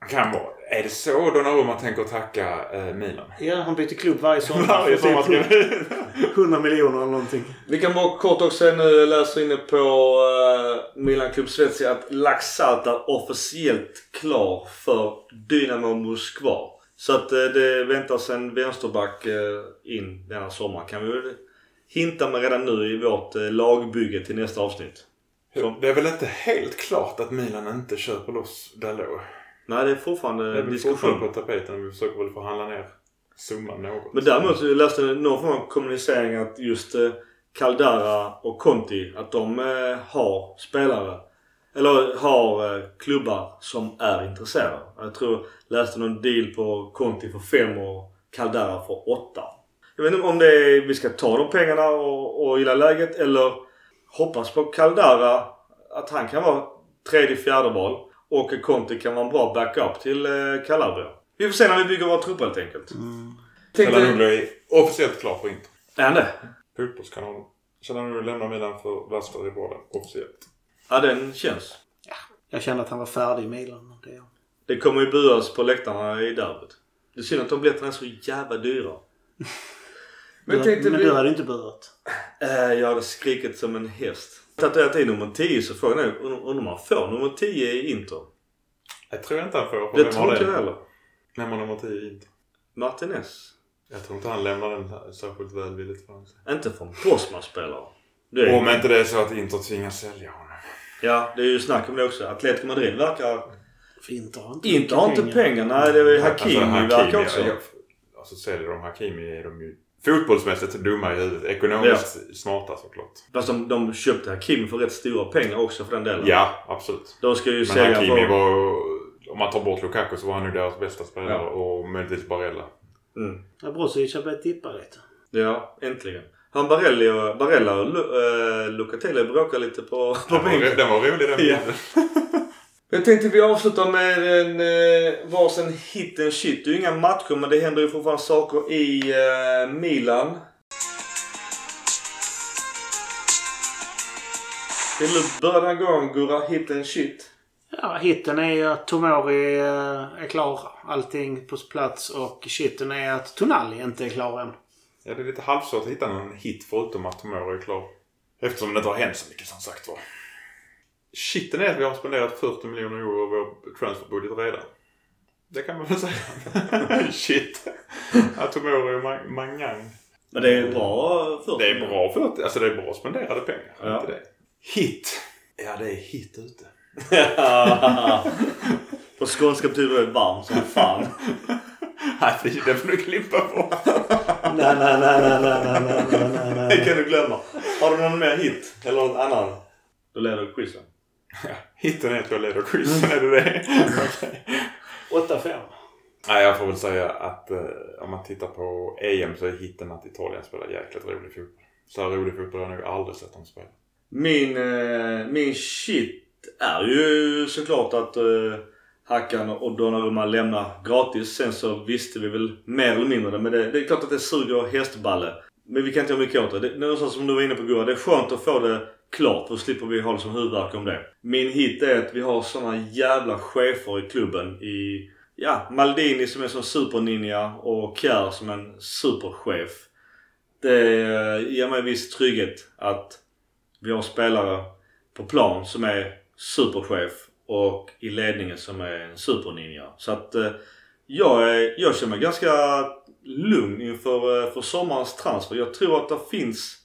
Kan vara. Är det så Donnarumma tänker tacka eh, Milan? Ja, han byter klubb varje sommar. Varje För sommar ska typ vi... 100 miljoner eller någonting. Vi kan bara kort också nu, jag läser inne på uh, Milan Club Svezia att Laxalt är officiellt klar för Dynamo Moskva. Så att eh, det väntas en vänsterback eh, in denna sommar. Kan vi väl hinta med redan nu i vårt eh, lagbygge till nästa avsnitt. Det är väl inte helt klart att Milan inte köper loss Dalot? Nej, det är fortfarande Det är diskussion. fortfarande på tapeten och vi försöker väl förhandla ner summan något. Men däremot så läste jag någon form av kommunicering att just Caldara och Conti att de har spelare eller har klubbar som är intresserade. Jag tror läste någon deal på Conti för fem och Caldara för åtta. Jag vet inte om det är vi ska ta de pengarna och, och gilla läget eller hoppas på Caldara att han kan vara tredje, fjärde val och Conti kan vara en bra backup till eh, Calabria. Vi får se när vi bygger våra trupper helt enkelt. Tänkte- Chalanoglu är officiellt klar för Inter. Är han det? Fotbollskanalen. Chalanoglu lämnar Milan för i Båda officiellt. Ja, den känns. Jag kände att han var färdig i Milan. Det kommer ju buas på läktarna i derbyt. Det är synd att de biljetterna är så jävla dyra. Men, tänkte men vi... du hade inte burit. Äh, jag hade skrikit som en häst. Tatuerat i nummer 10 så frågan är om man får nummer 10 i Inter. Jag tror inte han får. för Det tror inte jag heller. Vem har nummer 10 i Inter? Martinez. Jag tror inte han lämnar den här särskilt välvilligt från sig. Inte från Bosman-spelare. Om inte det är så att Inter tvingas sälja honom. Ja, det är ju snack om det också. Atletico Madrid verkar... För Inter har inte Inter har inte pengar. Nej, det är Hakimi Alltså, verkar också. jag, alltså säljer de Hakimi är de ju fotbollsmässigt dumma i huvudet. Ekonomiskt smarta såklart. Fast de, de köpte Hakim för rätt stora pengar också för den delen. Ja, absolut. De ska ju Men sälja Hakimi för... var... Om man tar bort Lukaku så var han nog deras bästa spelare. Ja. Och möjligtvis Barella. Mm. Ja, Brozovic har börjat tippa lite. Ja, äntligen. Han Barelli och, Barella och Lu, äh, Lucatelli bråkar lite på, på Den var, bänken. den var rolig den Ja. Jag tänkte vi avslutar med en eh, varsin hit and shit. Det är ju inga matcher men det händer ju fortfarande saker i eh, Milan. Vill du börja den här gången Gurra? Hit and shit? Ja, hitten är ju att Tomori eh, är klar. Allting på plats. Och shitten är att Tonali inte är klar än. Ja, det är lite halvsvårt att hitta någon hit förutom att Tomori är klar. Eftersom det inte har hänt så mycket som sagt var. Shiten är att vi har spenderat 40 miljoner euro av vår transferbudget redan. Det kan man väl säga. Shit. Atomori och man Mangang. Men det är bra 40 Det är bra 40. Alltså det är bra spenderade pengar. Ja. Inte det. Hit. Ja det är hit ute. På skånska betyder det varm som fan. Nej, det får du klippa på. nej, nej, nej, nej, nej, nej, nej, nej. Det kan du glömma. Har du någon mer hit? Eller någon annan? Då leder du quizen. Hitten är att jag leder quizen, är det det? Okej. 8-5. Nej, jag får väl säga att eh, om man tittar på EM så är hitten att Italien spelar jäkligt rolig fotboll. Så här rolig fotboll har jag nog aldrig sett dem spela. Min, eh, min shit är ju såklart att eh, Hackan och Donnarumma lämnar gratis. Sen så visste vi väl mer eller mindre det. Men det, det är klart att det suger hästballe. Men vi kan inte göra mycket åt det. det. Det är något som du var inne på Gurra. Det är skönt att få det klart. Då slipper vi ha det som huvudvärk om det. Min hit är att vi har såna jävla chefer i klubben. I, ja, Maldini som är som superninja och Kjär som en superchef. Det ger mig viss trygghet att vi har spelare på plan som är superchef och i ledningen som är en superninja. Så att eh, jag, är, jag känner mig ganska lugn inför eh, för sommarens transfer. Jag tror att det finns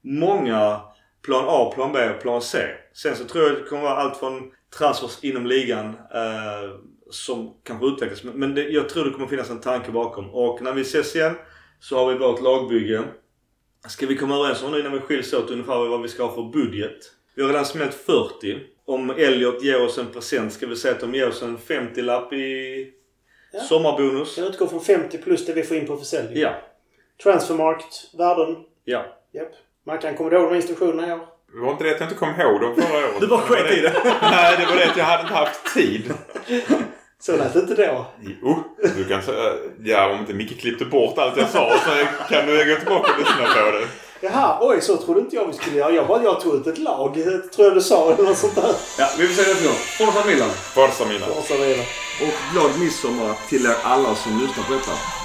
många plan A, plan B och plan C. Sen så tror jag det kommer vara allt från transfers inom ligan eh, som kanske utvecklas. Men, men det, jag tror det kommer finnas en tanke bakom. Och när vi ses igen så har vi vårt lagbygge. Ska vi komma överens om nu innan vi skiljs åt ungefär vad vi ska ha för budget? Vi har redan smält 40. Om Elliot ger oss en present ska vi säga att de ger oss en 50-lapp i Ja. sommarbonus. Kan utgå från 50 plus det vi får in på försäljning. Ja. Transfermarkt, värden. Ja. Japp. Man kan komma ihåg de instruktionerna i år. Det var inte det att jag inte kom ihåg dem förra året. Du bara sket i det. Nej, det var det att jag hade inte haft tid. Så lät det inte då. Jo, du kan säga... Ja, om inte Micke klippte bort allt jag sa så kan du gå tillbaka och lyssna på det. Jaha, oj så trodde inte jag vi skulle göra. Jag bara, jag tog ut ett lag, tror jag du sa eller något sånt där. Ja, vi får se nästa gång. Forza Milan. Forza Milan. Forza Milan. Och glad midsommar till er alla som lyssnar på detta.